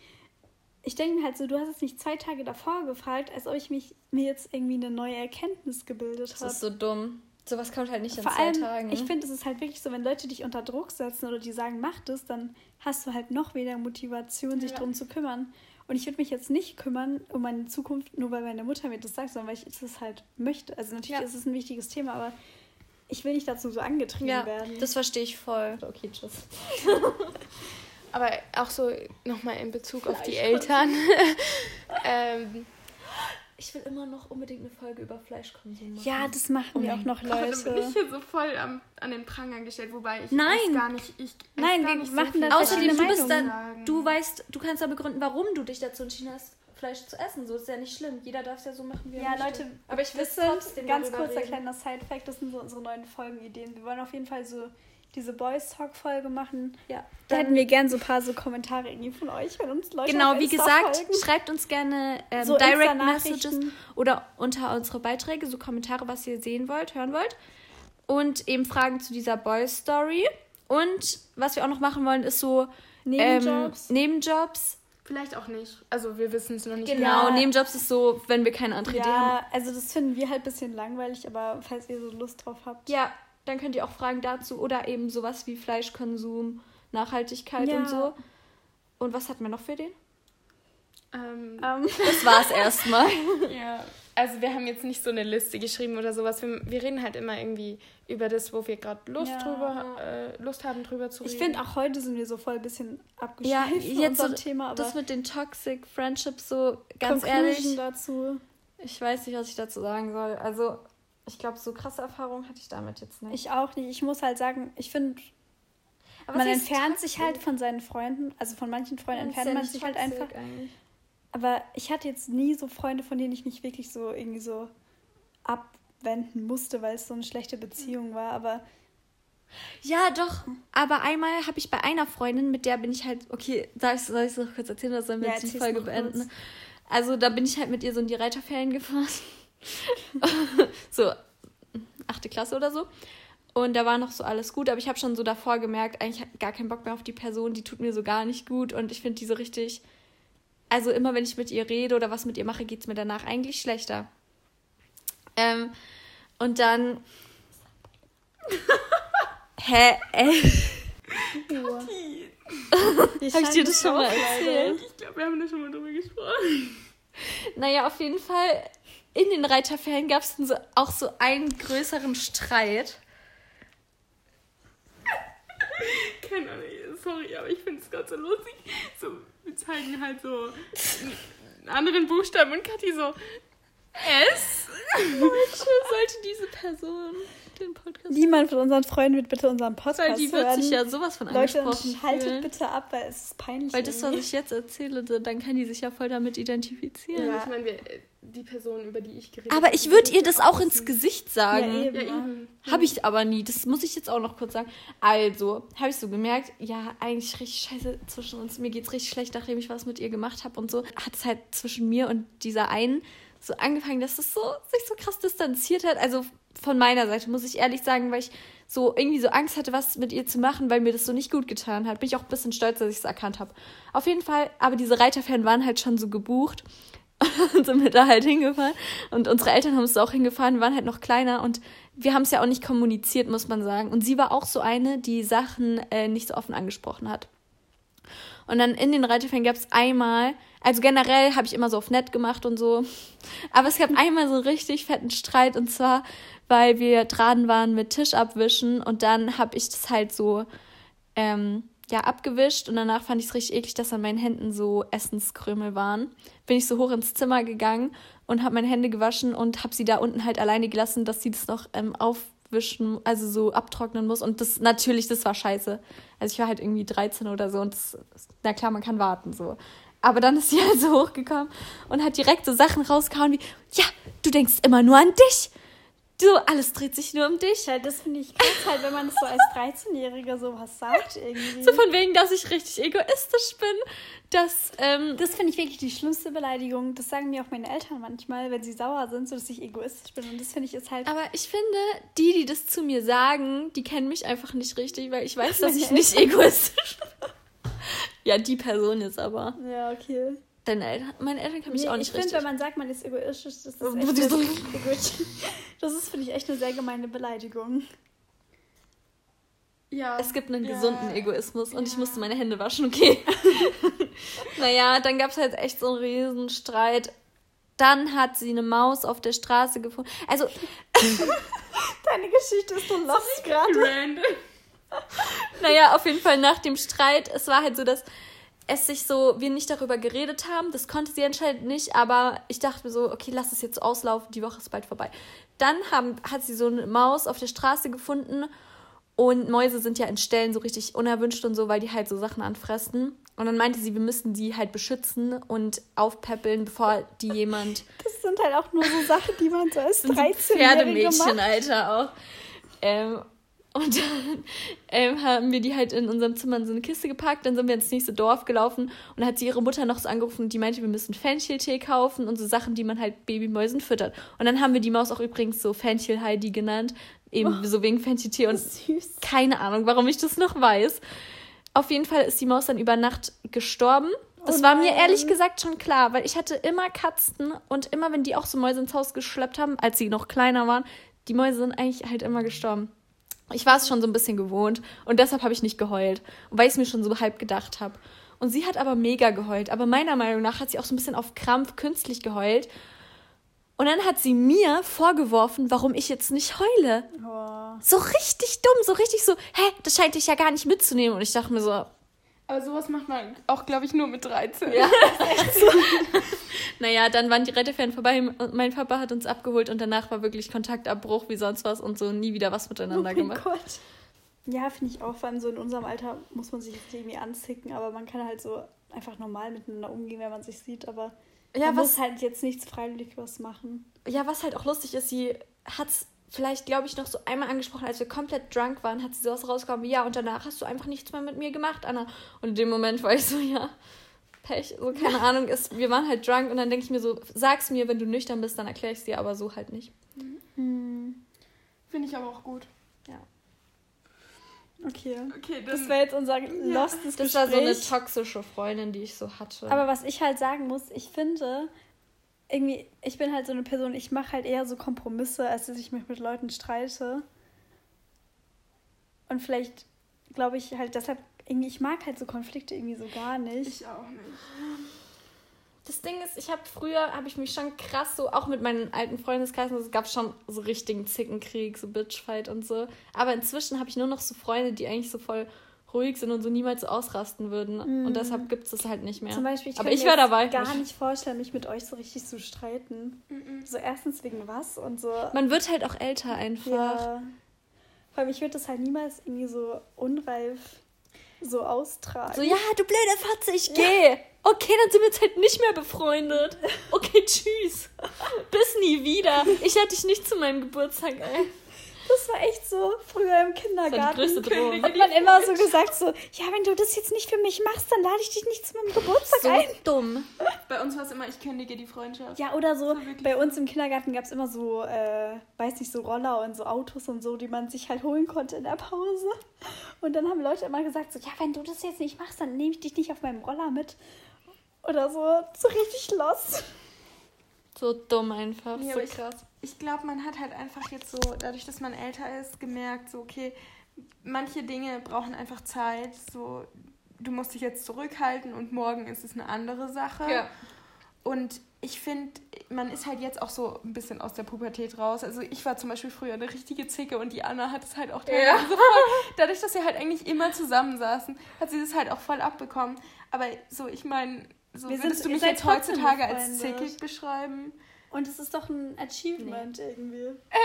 ich denke mir halt so, du hast es nicht zwei Tage davor gefragt, als ob ich mich mir jetzt irgendwie eine neue Erkenntnis gebildet Das habe. ist so dumm. Sowas kommt halt nicht in Vor zwei allem, Tagen. ich finde, es ist halt wirklich so, wenn Leute dich unter Druck setzen oder die sagen, mach das, dann hast du halt noch weniger Motivation, sich Ja. drum zu kümmern. Und ich würde mich jetzt nicht kümmern um meine Zukunft, nur weil meine Mutter mir das sagt, sondern weil ich das halt möchte. Also natürlich Ja. ist es ein wichtiges Thema, aber ich will nicht dazu so angetrieben ja, werden. das verstehe ich voll. okay, tschüss. Aber auch so nochmal in Bezug auf die Eltern. ähm, Ich will immer noch unbedingt eine Folge über Fleischkonsum machen. Ja, das machen wir auch noch, oh, dann bin ich Leute. hier so voll am, an den Pranger gestellt, wobei ich Nein. gar nicht. Ich Nein, wir nicht so machen das. Außerdem, du bist dann, Meinungen du sagen. weißt, du kannst ja begründen, warum du dich dazu entschieden hast, Fleisch zu essen. So ist ja nicht schlimm. Jeder darf es ja so machen, wie er Ja. Leute, aber ich trotzdem ganz kurzer reden. kleiner Side-Fact, das sind so unsere neuen Folgenideen. Wir wollen auf jeden Fall so diese Boys Talk-Folge machen. Ja. Da hätten wir gern so ein paar so Kommentare irgendwie von euch, wenn uns Leute Genau, wie gesagt, folgen. schreibt uns gerne ähm, So Direct. Messages oder unter unsere Beiträge, so Kommentare, was ihr sehen wollt, hören wollt. Und eben Fragen zu dieser Boys Story. Und was wir auch noch machen wollen, ist so Nebenjobs. Ähm, Nebenjobs. Vielleicht auch nicht. Also wir wissen es noch nicht. Genau, Ja. Nebenjobs ist so, wenn wir keine andere Idee haben. ja, also das finden wir halt ein bisschen langweilig, aber falls ihr so Lust drauf habt. Ja, dann könnt ihr auch Fragen dazu oder eben sowas wie Fleischkonsum, Nachhaltigkeit Ja. und so. Und was hatten wir noch für den? Ähm, Ähm, Das war's erstmal. ja. Also wir haben jetzt nicht so eine Liste geschrieben oder sowas. Wir, wir reden halt immer irgendwie über das, wo wir gerade Lust Ja. drüber, äh, Lust haben, drüber zu reden. ich finde auch heute sind wir so voll ein bisschen Ja, abgeschweift von jetzt so, unserem Thema, aber das mit den Toxic Friendships so ganz Conclusion ehrlich, dazu. ich weiß nicht, was ich dazu sagen soll. Also, ich glaube, so krasse Erfahrungen hatte ich damit jetzt nicht. Ich auch nicht. Ich muss halt sagen, ich finde, man entfernt sich halt von seinen Freunden, also von manchen Freunden entfernt ja man sich halt einfach. eigentlich. Aber ich hatte jetzt nie so Freunde, von denen ich mich wirklich so irgendwie so abwenden musste, weil es so eine schlechte Beziehung war. Aber Ja, doch. Aber einmal habe ich bei einer Freundin, mit der bin ich halt, okay, soll ich es noch kurz erzählen oder sollen wir Ja, jetzt die Folge beenden? kurz. Also da bin ich halt mit ihr so in die Reiterferien gefahren. so, achte Klasse oder so. Und da war noch so alles gut, aber ich habe schon so davor gemerkt, eigentlich hab ich gar keinen Bock mehr auf die Person, die tut mir so gar nicht gut und ich finde die so richtig. Also immer wenn ich mit ihr rede oder was mit ihr mache, geht es mir danach eigentlich schlechter. Ähm, und dann. Hä? Ey, ich Hab ich dir das schon mal erzählt? Ich glaube, wir haben da schon mal drüber gesprochen. Naja, auf jeden Fall, in den Reiterferien gab es so, auch so einen größeren Streit. Keine Ahnung, sorry, aber ich finde es gerade so lustig. So, wir zeigen halt so einen anderen Buchstaben und Kathi so S. Sollte diese Person den Podcast Niemand von unseren Freunden wird bitte unseren Podcast Weil die wird hören. sich ja sowas von Leute, angesprochen haltet fühlen. bitte ab, weil es ist peinlich. Weil das, was ich jetzt erzähle, so, dann kann die sich ja voll damit identifizieren. Ja. Ich meine, wir- die Person, über die ich geredet Aber habe, ich die würde ihr ja das auch ins. Gesicht ja, sagen. eben. Ja, eben. Habe ich aber nie. Das muss ich jetzt auch noch kurz sagen. Also, habe ich so gemerkt, ja, eigentlich richtig scheiße zwischen uns. Mir geht's richtig schlecht, nachdem ich was mit ihr gemacht habe und so. Hat es halt zwischen mir und dieser einen so angefangen, dass es so sich so krass distanziert hat. Also von meiner Seite muss ich ehrlich sagen, weil ich so irgendwie so Angst hatte, was mit ihr zu machen, weil mir das so nicht gut getan hat. Bin ich auch ein bisschen stolz, dass ich es erkannt habe. Auf jeden Fall, aber diese Reiterferien waren halt schon so gebucht und sind wir da halt hingefahren. Und unsere Eltern haben es auch hingefahren, waren halt noch kleiner und wir haben es ja auch nicht kommuniziert, muss man sagen. Und sie war auch so eine, die Sachen äh, nicht so offen angesprochen hat. Und dann in den Reiterferien gab es einmal, also generell habe ich immer so auf nett gemacht und so. Aber es gab einmal so einen richtig fetten Streit und zwar, weil wir dran waren mit Tisch abwischen und dann habe ich das halt so ähm, ja, abgewischt und danach fand ich es richtig eklig, dass an meinen Händen so Essenskrümel waren. Bin ich so hoch ins Zimmer gegangen und habe meine Hände gewaschen und habe sie da unten halt alleine gelassen, dass sie das noch ähm, aufwischen, also so abtrocknen muss. Und das natürlich, das war scheiße. Also ich war halt irgendwie 13 oder so und das, na klar, man kann warten so. Aber dann ist sie halt so hochgekommen und hat direkt so Sachen rausgehauen wie, ja, du denkst immer nur an dich. Du, alles dreht sich nur um dich. Ja, das finde ich krass, halt, wenn man das so als 13-Jähriger sowas sagt irgendwie. So von wegen, dass ich richtig egoistisch bin, dass, ähm, das finde ich wirklich die schlimmste Beleidigung. Das sagen mir auch meine Eltern manchmal, wenn sie sauer sind, so dass ich egoistisch bin. Und das finde ich ist halt. aber ich finde, die, die das zu mir sagen, die kennen mich einfach nicht richtig, weil ich weiß, dass ich nicht egoistisch bin. Ja, die Person jetzt aber. ja, okay. Deine Eltern, meine Eltern kennen mich Nee, auch ich nicht finde, richtig. wenn man sagt, man ist egoistisch, das ist Wo echt egoistisch. Das ist, finde ich, echt eine sehr gemeine Beleidigung. Ja. Es gibt einen Ja. gesunden Egoismus und ich Ja. musste meine Hände waschen, okay. naja, dann gab es halt echt so einen riesen Streit. Dann hat sie eine Maus auf der Straße gefunden. Also, Deine Geschichte ist so lost gerade. Random. Naja, auf jeden Fall nach dem Streit. Es war halt so, dass es sich so, wir nicht darüber geredet haben. Das konnte sie anscheinend nicht, aber ich dachte mir so, okay, lass es jetzt auslaufen, die Woche ist bald vorbei. Dann haben, hat sie so eine Maus auf der Straße gefunden und Mäuse sind ja in Stellen so richtig unerwünscht und so, weil die halt so Sachen anfressen. Und dann meinte sie, wir müssten die halt beschützen und aufpäppeln, bevor die jemand Das sind halt auch nur so Sachen, die man so als sind so 13-Jährige macht. Pferdemädchen, Alter, auch. Ähm, und dann ähm, haben wir die halt in unserem Zimmer in so eine Kiste gepackt. Dann sind wir ins nächste Dorf gelaufen und dann hat sie ihre Mutter noch so angerufen und die meinte, wir müssen Fencheltee kaufen und so Sachen, die man halt Babymäusen füttert. Und dann haben wir die Maus auch übrigens so Fenchel-Heidi genannt. Eben so wegen Fencheltee und Süß. keine Ahnung, warum ich das noch weiß. Auf jeden Fall ist die Maus dann über Nacht gestorben. Das Oh war mir ehrlich gesagt schon klar, weil ich hatte immer Katzen und immer, wenn die auch so Mäuse ins Haus geschleppt haben, als sie noch kleiner waren, die Mäuse sind eigentlich halt immer gestorben. Ich war es schon so ein bisschen gewohnt und deshalb habe ich nicht geheult, weil ich es mir schon so halb gedacht habe. Und sie hat aber mega geheult, aber meiner Meinung nach hat sie auch so ein bisschen auf Krampf künstlich geheult. Und dann hat sie mir vorgeworfen, warum ich jetzt nicht heule. Oh. So richtig dumm, so richtig so, hä, das scheint dich ja gar nicht mitzunehmen. Und ich dachte mir so, Aber sowas macht man auch, glaube ich, nur mit 13. ja, Naja, dann waren die Rettefans vorbei und mein Papa hat uns abgeholt und danach war wirklich Kontaktabbruch wie sonst was und so nie wieder was Oh miteinander mein gemacht. Gott. Ja, finde ich auch, vor allem so in unserem Alter muss man sich jetzt irgendwie anzicken, aber man kann halt so einfach normal miteinander umgehen, wenn man sich sieht, aber Ja, man was, muss halt jetzt nichts Freiwilliges machen. ja, was halt auch lustig ist, sie hat's vielleicht, glaube ich, noch so einmal angesprochen, als wir komplett drunk waren, hat sie sowas rausgekommen wie, ja, und danach hast du einfach nichts mehr mit mir gemacht, Anna. Und in dem Moment war ich so, ja, Pech, so keine Ahnung, ist, wir waren halt drunk und dann denke ich mir so, sag's mir, wenn du nüchtern bist, dann erkläre ich dir, aber so halt nicht. Finde ich aber auch gut. Okay. Okay, Das wäre jetzt unser lostes Das war so eine toxische Freundin, die ich so hatte. Aber was ich halt sagen muss, ich finde, irgendwie, ich bin halt so eine Person, ich mache halt eher so Kompromisse, als dass ich mich mit Leuten streite. Und vielleicht glaube ich halt deshalb, irgendwie, ich mag halt so Konflikte irgendwie so gar nicht. ich auch nicht. Das Ding ist, ich habe früher, habe ich mich schon krass so, auch mit meinen alten Freundeskreisen, es gab schon so richtigen Zickenkrieg, so Bitchfight und so. Aber inzwischen habe ich nur noch so Freunde, die eigentlich so voll ruhig sind und so niemals so ausrasten würden. Und deshalb gibt es das halt nicht mehr. Zum Beispiel, ich Aber ich mir wäre dabei. gar nicht vorstellen, mich mit euch so richtig zu streiten. So erstens wegen was und so. Man wird halt auch älter einfach. Ja. Vor allem, ich würde das halt niemals irgendwie so unreif so austragen. So, ja, du blöde Fatze, ich gehe. Okay, dann sind wir jetzt halt nicht mehr befreundet. Okay, tschüss. Bis nie wieder. Ich hatte dich nicht zu meinem Geburtstag, ey. Das war echt so früher im Das war die Kindergarten. größte. Hat man immer so gesagt, so, ja, wenn du das jetzt nicht für mich machst, dann lade ich dich nicht zu meinem Geburtstag So ein. dumm. Bei uns war es immer, ich kündige die Freundschaft. Ja, oder so, bei uns im Kindergarten gab es immer so, äh, weiß nicht, so Roller und so Autos und so, die man sich halt holen konnte in der Pause. Und dann haben Leute immer gesagt, so, ja, wenn du das jetzt nicht machst, dann nehme ich dich nicht auf meinem Roller mit. Oder so, so richtig lost. So dumm einfach. Ja, so krass. Ich glaube, man hat halt einfach jetzt so, dadurch, dass man älter ist, gemerkt, so, okay, manche Dinge brauchen einfach Zeit. So, du musst dich jetzt zurückhalten und morgen ist es eine andere Sache. Ja. Und ich finde, man ist halt jetzt auch so ein bisschen aus der Pubertät raus. Also ich war zum Beispiel früher eine richtige Zicke und die Anna hat es halt auch Ja. so voll, dadurch, dass wir halt eigentlich immer zusammensaßen, hat sie das halt auch voll abbekommen. Aber so, ich meine, so Wir sind- würdest du ihr mich jetzt heutzutage als zickig beschreiben? Und es ist doch ein Achievement irgendwie.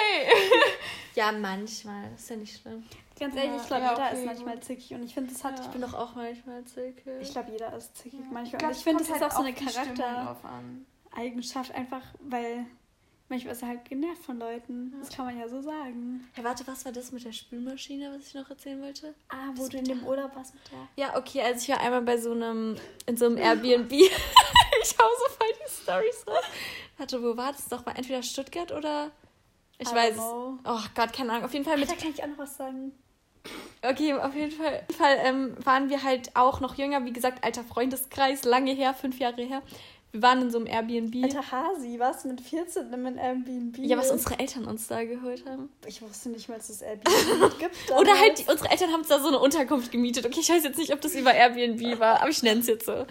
Ja, manchmal. Das ist ja nicht schlimm. Ganz Ja, ehrlich, ich glaube, ja, jeder okay, ist manchmal zickig. Und ich finde, das hat, Ja. ich bin doch auch manchmal zickig. Ich glaube, jeder ist zickig manchmal. Ich glaub, ich finde, das kommt ist halt auch so eine Charaktereigenschaft, einfach, weil manchmal ist er halt genervt von Leuten. Das kann man ja so sagen. Hey, warte, was war das mit der Spülmaschine, was ich noch erzählen wollte? Ah, wo du in dem Urlaub warst mit der. Ja, okay, also ich war einmal bei so einem, in so einem Airbnb. ich hau so voll die Storys raus. Warte, wo war das doch mal? Entweder Stuttgart oder. Ich I weiß know. Oh Gott, keine Ahnung. Auf jeden Fall mit Da kann ich auch noch was sagen. Okay, auf jeden Fall, auf jeden Fall ähm, waren wir halt auch noch jünger, wie gesagt, alter Freundeskreis, lange her, fünf Jahre her. Wir waren in so einem Airbnb. Alter Hasi, warst du mit 14 in einem Airbnb? Ja, was unsere Eltern uns da geholt haben. Ich wusste nicht mal, dass es Airbnb gibt. Oder halt, die, unsere Eltern haben uns da so eine Unterkunft gemietet. Okay, ich weiß jetzt nicht, ob das über Airbnb war, aber ich nenne es jetzt so.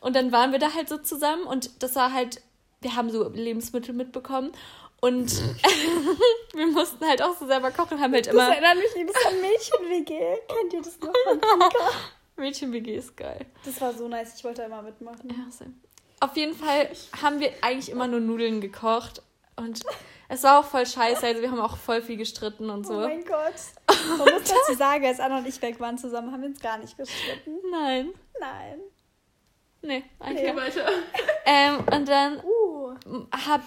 Und dann waren wir da halt so zusammen und das war halt, wir haben so Lebensmittel mitbekommen und wir mussten halt auch so selber kochen, haben halt Das immer. erinnert mich übrigens an Mädchen-WG. Kennt ihr das noch von? Mädchen-WG ist geil. Das war so nice, ich wollte da immer mitmachen. Ja, same. Auf jeden Fall haben wir eigentlich immer nur Nudeln gekocht und es war auch voll scheiße. Also wir haben auch voll viel gestritten und Oh so. mein Gott. Man muss dazu sagen, als Anna und ich weg waren zusammen, haben wir uns gar nicht gestritten. Nein. Nein. Nee, eigentlich Nee. Weiter. Ähm, und dann Uh. habe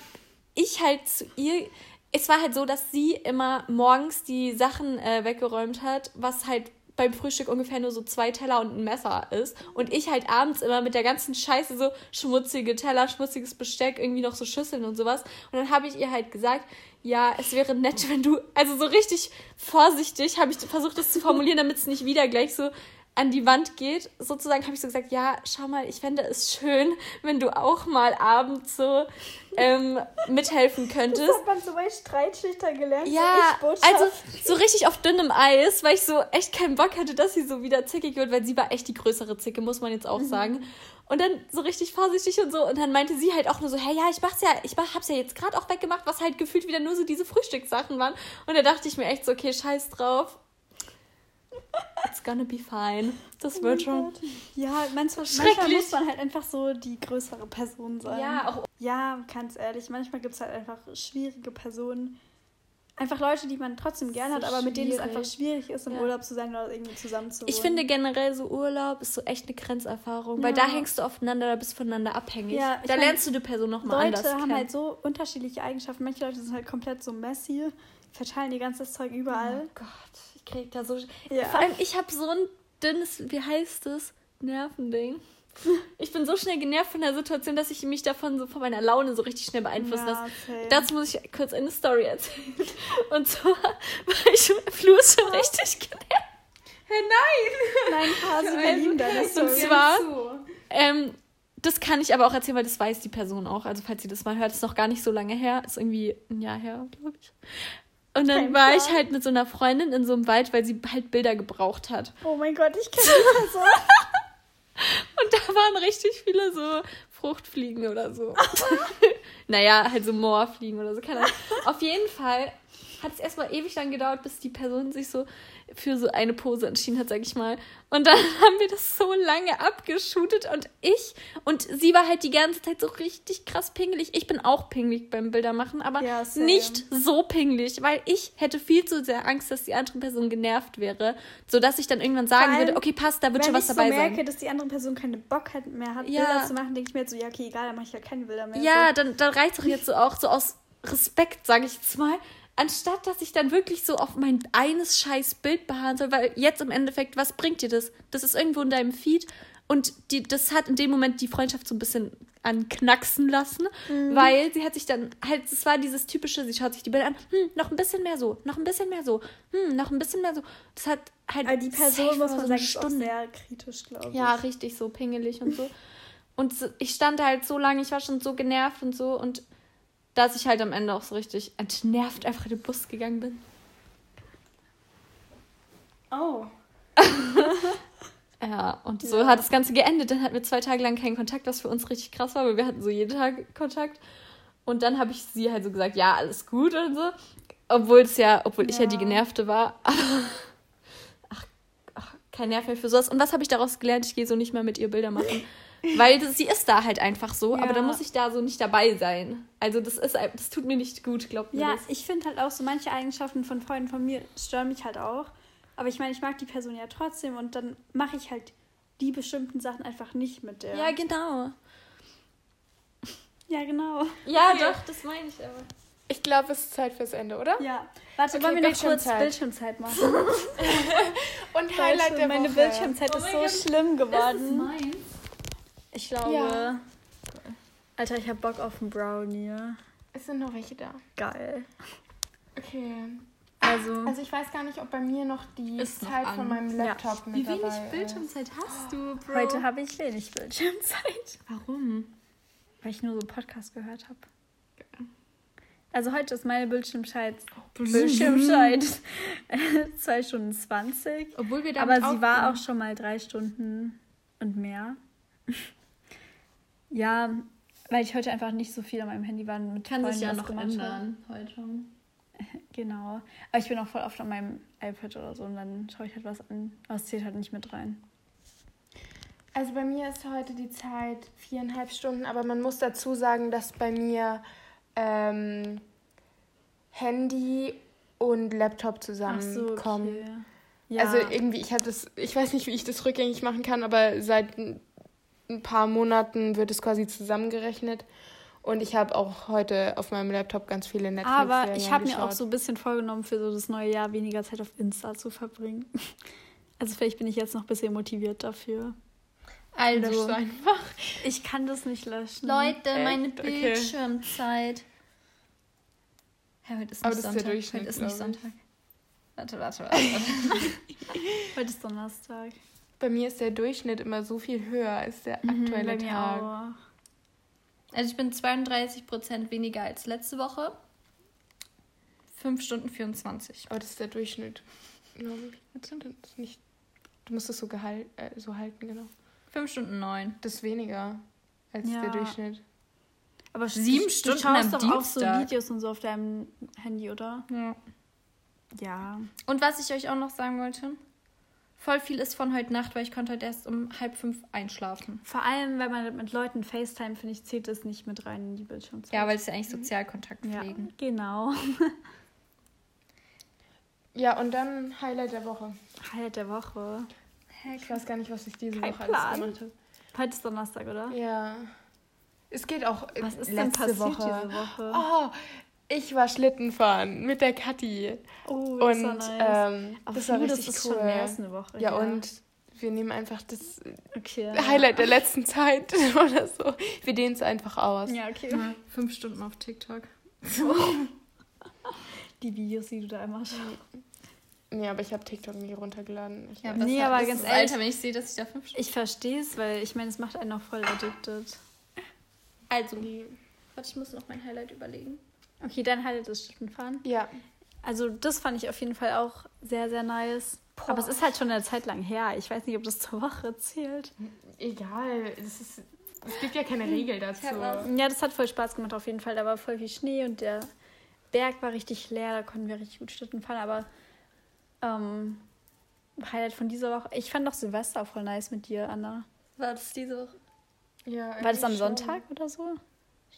ich halt zu ihr. Es war halt so, dass sie immer morgens die Sachen äh, weggeräumt hat, was halt beim Frühstück ungefähr nur so zwei Teller und ein Messer ist. Und ich halt abends immer mit der ganzen Scheiße so schmutzige Teller, schmutziges Besteck, irgendwie noch so Schüsseln und sowas. Und dann habe ich ihr halt gesagt, ja, es wäre nett, wenn du, also so richtig vorsichtig habe ich versucht, das zu formulieren, damit es nicht wieder gleich so an die Wand geht. Sozusagen habe ich so gesagt, ja, schau mal, ich fände es schön, wenn du auch mal abends so ähm, mithelfen Das könntest. hat man so bei Streitschlichter gelernt. Ja, also so richtig auf dünnem Eis, weil ich so echt keinen Bock hatte, dass sie so wieder zickig wird, weil sie war echt die größere Zicke, muss man jetzt auch sagen. Und dann so richtig vorsichtig und so. Und dann meinte sie halt auch nur so, hey, ja, ich mach's ja, ich mach, hab's ja jetzt gerade auch weggemacht, was halt gefühlt wieder nur so diese Frühstückssachen waren. Und da dachte ich mir echt so, okay, scheiß drauf. It's gonna be fine. Das wird schon. Ja, manchmal, manchmal muss man halt einfach so die größere Person sein. Ja, auch Ja, ganz ehrlich, manchmal gibt es halt einfach schwierige Personen. Einfach Leute, die man trotzdem gern hat, So aber mit denen es schwierig. einfach schwierig ist, im Ja. Urlaub zu sein oder irgendwie zusammen zu Ich wohnen. finde generell so Urlaub ist so echt eine Grenzerfahrung, weil Ja. da hängst du aufeinander, da bist du voneinander abhängig. Ja, ich da mein, lernst du die Person nochmal Leute anders haben kennen. halt so unterschiedliche Eigenschaften. Manche Leute sind halt komplett so messy, verteilen ihr ganzes Zeug überall. Oh Gott, ich krieg da so. Ja. Vor allem, ich habe so ein dünnes, wie heißt es? Nervending. Ich bin so schnell genervt von der Situation, dass ich mich davon so von meiner Laune so richtig schnell beeinflussen Ja, lasse. same. Dazu muss ich kurz eine Story erzählen. Und zwar war ich Flu ist schon richtig genervt. Hey, nein! Nein, Hasi, wir lieben deine Story. Und zwar, ähm, das kann ich aber auch erzählen, weil das weiß die Person auch. Also falls sie das mal hört, ist noch gar nicht so lange her. Ist irgendwie ein Jahr her, glaube ich. Und dann Kein war ich halt mit so einer Freundin in so einem Wald, weil sie halt Bilder gebraucht hat. Oh mein Gott, ich kenne die Person. Und da waren richtig viele so Fruchtfliegen oder so. naja, halt so Moorfliegen oder so. Keine Ahnung. Auf jeden Fall hat es erstmal ewig lang gedauert, bis die Person sich so für so eine Pose entschieden hat, sag ich mal. Und dann haben wir das so lange abgeschootet und ich und sie war halt die ganze Zeit so richtig krass pingelig. Ich bin auch pingelig beim Bildermachen, aber Ja, nicht so pingelig, weil ich hätte viel zu sehr Angst, dass die andere Person genervt wäre, sodass ich dann irgendwann sagen allem, würde, okay, passt, da wird schon Wenn was ich dabei so merke, sein. dass die andere Person keine Bock hat, mehr hat, Ja. Bilder zu machen, denke ich mir jetzt so, ja, okay, egal, dann mache ich halt keine Bilder mehr. Ja, dann, dann reicht doch jetzt so auch so aus Respekt, sage ich jetzt mal. Anstatt dass ich dann wirklich so auf mein eines scheiß Bild beharren soll, weil jetzt im Endeffekt, was bringt dir das? Das ist irgendwo in deinem Feed und die, das hat in dem Moment die Freundschaft so ein bisschen anknacksen lassen, Mhm. weil sie hat sich dann halt, es war dieses typische, sie schaut sich die Bilder an, hm, noch ein bisschen mehr so, noch ein bisschen mehr so, hm, noch ein bisschen mehr so. Das hat halt Aber die Person, muss man so sagen, Stunde. sehr kritisch, glaube ich. Ja, richtig so pingelig und so. Und ich stand da halt so lange, ich war schon so genervt und so und dass ich halt am Ende auch so richtig entnervt einfach in den Bus gegangen bin. Oh. Ja, und so Ja. hat das Ganze geendet. Dann hatten wir zwei Tage lang keinen Kontakt, was für uns richtig krass war, weil wir hatten so jeden Tag Kontakt. Und dann habe ich sie halt so gesagt, ja, alles gut und so. Obwohl es ja, obwohl ich ja die Ja. Genervte war. Ach, ach, kein Nerv mehr für sowas. Und was habe ich daraus gelernt? Ich gehe so nicht mehr mit ihr Bilder machen. Weil das, sie ist da halt einfach so, aber Ja. dann muss ich da so nicht dabei sein. Also das ist das tut mir nicht gut, glaubt mir Ja, das. ich finde halt auch so manche Eigenschaften von Freunden von mir stören mich halt auch. Aber ich meine, ich mag die Person ja trotzdem und dann mache ich halt die bestimmten Sachen einfach nicht mit der. Ja, genau. ja genau. Ja, Okay. doch, das meine ich aber. Ich glaube, es ist Zeit fürs Ende, oder? Ja. Warte, Okay, wollen wir noch kurz Bildschirmzeit. Machen? Und Highlight der meine Woche. Bildschirmzeit Oh ist mein so Gott. schlimm geworden. meins. Ich glaube. Ja. Alter, ich hab Bock auf einen Brownie. Es sind noch welche da. Geil. Okay. Also, Also ich weiß gar nicht, ob bei mir noch die Ist noch Zeit an. von meinem Ja. Laptop mit Wie dabei wenig ist. Bildschirmzeit hast du, Bro? heute habe ich wenig Bildschirmzeit. Warum? weil ich nur so Podcast gehört habe. Also heute ist meine Bildschirmzeit, Oh, Bildschirmzeit 2 Stunden 20. Obwohl wir Aber damit sie war auch schon mal drei Stunden und mehr. Ja, weil ich heute einfach nicht so viel an meinem Handy war mit Kann sich Freunden ja was noch ändern heute. Habe. Genau. Aber ich bin auch voll oft an meinem iPad oder so und dann schaue ich halt was an. Aber es zählt halt nicht mit rein. Also bei mir ist heute die Zeit viereinhalb Stunden, aber man muss dazu sagen, dass bei mir ähm, Handy und Laptop zusammenkommen. Ja. Also irgendwie, ich habe das, ich weiß nicht, wie ich das rückgängig machen kann, aber seit ein paar Monaten wird es quasi zusammengerechnet. Und ich habe auch heute auf meinem Laptop ganz viele netflix Aber ich habe mir auch so ein bisschen vorgenommen, für so das neue Jahr weniger Zeit auf Insta zu verbringen. Also vielleicht bin ich jetzt noch ein bisschen motiviert dafür. Also, einfach. Ich kann das nicht löschen. Leute, Echt? meine Okay. Bildschirmzeit. Ja, heute ist Aber nicht das ist Sonntag. Durchschnitt, heute ist nicht. Sonntag. Warte, warte, warte. warte. Heute ist Donnerstag. Bei mir ist der Durchschnitt immer so viel höher als der aktuelle Mhm, Bei mir Tag. auch. Also ich bin 32% weniger als letzte Woche. 5 Stunden 24. Aber das ist der Durchschnitt. glaube ich. Das ist nicht, du musst es so, gehal äh, so halten, genau. 5 Stunden 9. Das ist weniger als Ja. der Durchschnitt. Aber Sieben du, Stunden du schaust am doch auch so Dienstag. Videos und so auf deinem Handy, oder? Ja. Ja. Und was ich euch auch noch sagen wollte, voll viel ist von heute Nacht, weil ich konnte heute erst um halb fünf einschlafen. Vor allem, wenn man mit Leuten FaceTime, finde ich, zählt das nicht mit rein in die Bildschirmzeit. Ja, weil es ja eigentlich Sozialkontakt ja, pflegen. genau. Ja, und dann Highlight der Woche. Highlight der Woche. Ich weiß gar nicht, was ich diese Kein Woche Plan. alles gemacht habe. Heute ist Donnerstag, oder? Ja. Es geht auch äh, Was ist denn letzte passiert Woche. diese Woche? Oh, ich war Schlitten fahren mit der Kathi. Oh, das Und war nice. ähm, Auf das war richtig das ist cool. schon mehr als eine Woche. ja, her. und wir nehmen einfach das Okay. Highlight der letzten Zeit oder so. Wir dehnen es einfach aus. Ja, okay. Fünf Stunden auf TikTok. Die Videos, die du da immer schaust. Nee, aber ich habe TikTok nie runtergeladen. Ich Ja, Nee, hat- aber ganz ehrlich- Alter, wenn ich sehe, dass ich da fünf Stunden... Ich verstehe es, weil ich meine, es macht einen auch voll addicted. Also, warte, ich muss noch mein Highlight überlegen. Okay, dann Highlight ist Schlittenfahren. ja. Also das fand ich auf jeden Fall auch sehr, sehr nice. Aber es ist halt schon eine Zeit lang her. Ich weiß nicht, ob das zur Woche zählt. Egal. Es, ist, es gibt ja keine Regel dazu. Ja, das hat voll Spaß gemacht auf jeden Fall. Da war voll viel Schnee und der Berg war richtig leer. Da konnten wir richtig gut Schlitten fahren. Aber ähm, Highlight von dieser Woche. Ich fand doch Silvester voll nice mit dir, Anna. War das diese Woche? Ja, War das am schon. Sonntag oder so?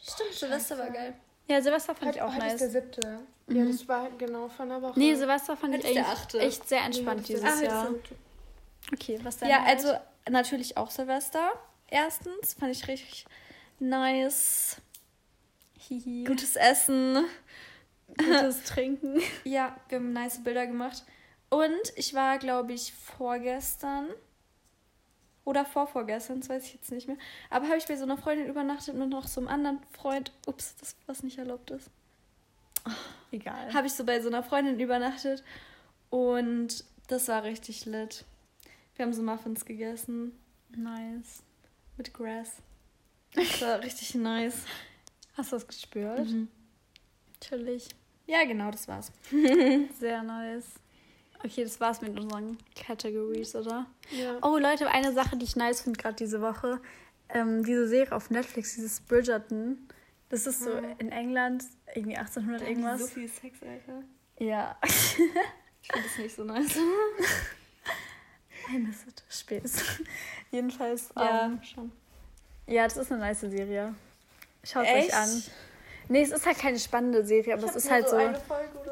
Stimmt, Silvester war geil. Ja, Silvester fand Heute, ich auch heute ist der nice. siebte. Ja, das war genau von der Woche. Nee, Silvester fand Heute ich ist der echt, achte. echt sehr entspannt Nee, dieses Jahr. Okay, was denn? Ja, also natürlich auch Silvester. Erstens fand ich richtig nice. Hihi. Gutes Essen. gutes Trinken. Ja, wir haben nice Bilder gemacht. Und ich war, glaube ich, vorgestern oder vorvorgestern, das weiß ich jetzt nicht mehr. Aber habe ich bei so einer Freundin übernachtet und noch so einem anderen Freund. Ups, das was nicht erlaubt ist. Egal. Habe ich so bei so einer Freundin übernachtet. Und das war richtig lit. Wir haben so Muffins gegessen Nice. mit Grass. Das war richtig nice. Hast du das gespürt? Chillig. Ja, genau, das war's. Sehr nice. Okay, das war's mit unseren Categories, oder? Ja. Oh, Leute, eine Sache, die ich nice finde gerade diese Woche. Ähm, diese Serie auf Netflix, dieses Bridgerton. Das ist so in England, irgendwie 1800 irgendwas. So viel Sex, Alter. Ja. Ich finde das nicht so nice. Nein, das ist Späß. Jedenfalls. Ja, ähm, schon. ja, das ist eine nice Serie. Schaut Echt? euch an. Nee, es ist halt keine spannende Serie, aber es ist halt so oder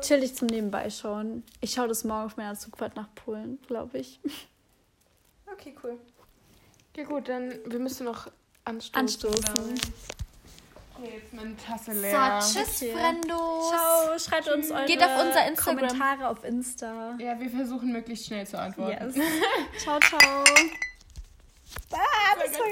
chillig zum Nebenbeischauen. Ich schaue das morgen auf meiner Zugfahrt nach Polen, glaube ich. Okay, cool. Ja gut, dann wir müssen noch anstoßen. Anstoßen. ich. Okay, jetzt meine Tasse leer. tschüss, Okay. Frendos. Ciao, schreibt uns eure Geht auf unser Instagram. Kommentare auf Insta. Ja, wir versuchen möglichst schnell zu antworten. Yes. ciao, ciao. Ah, das war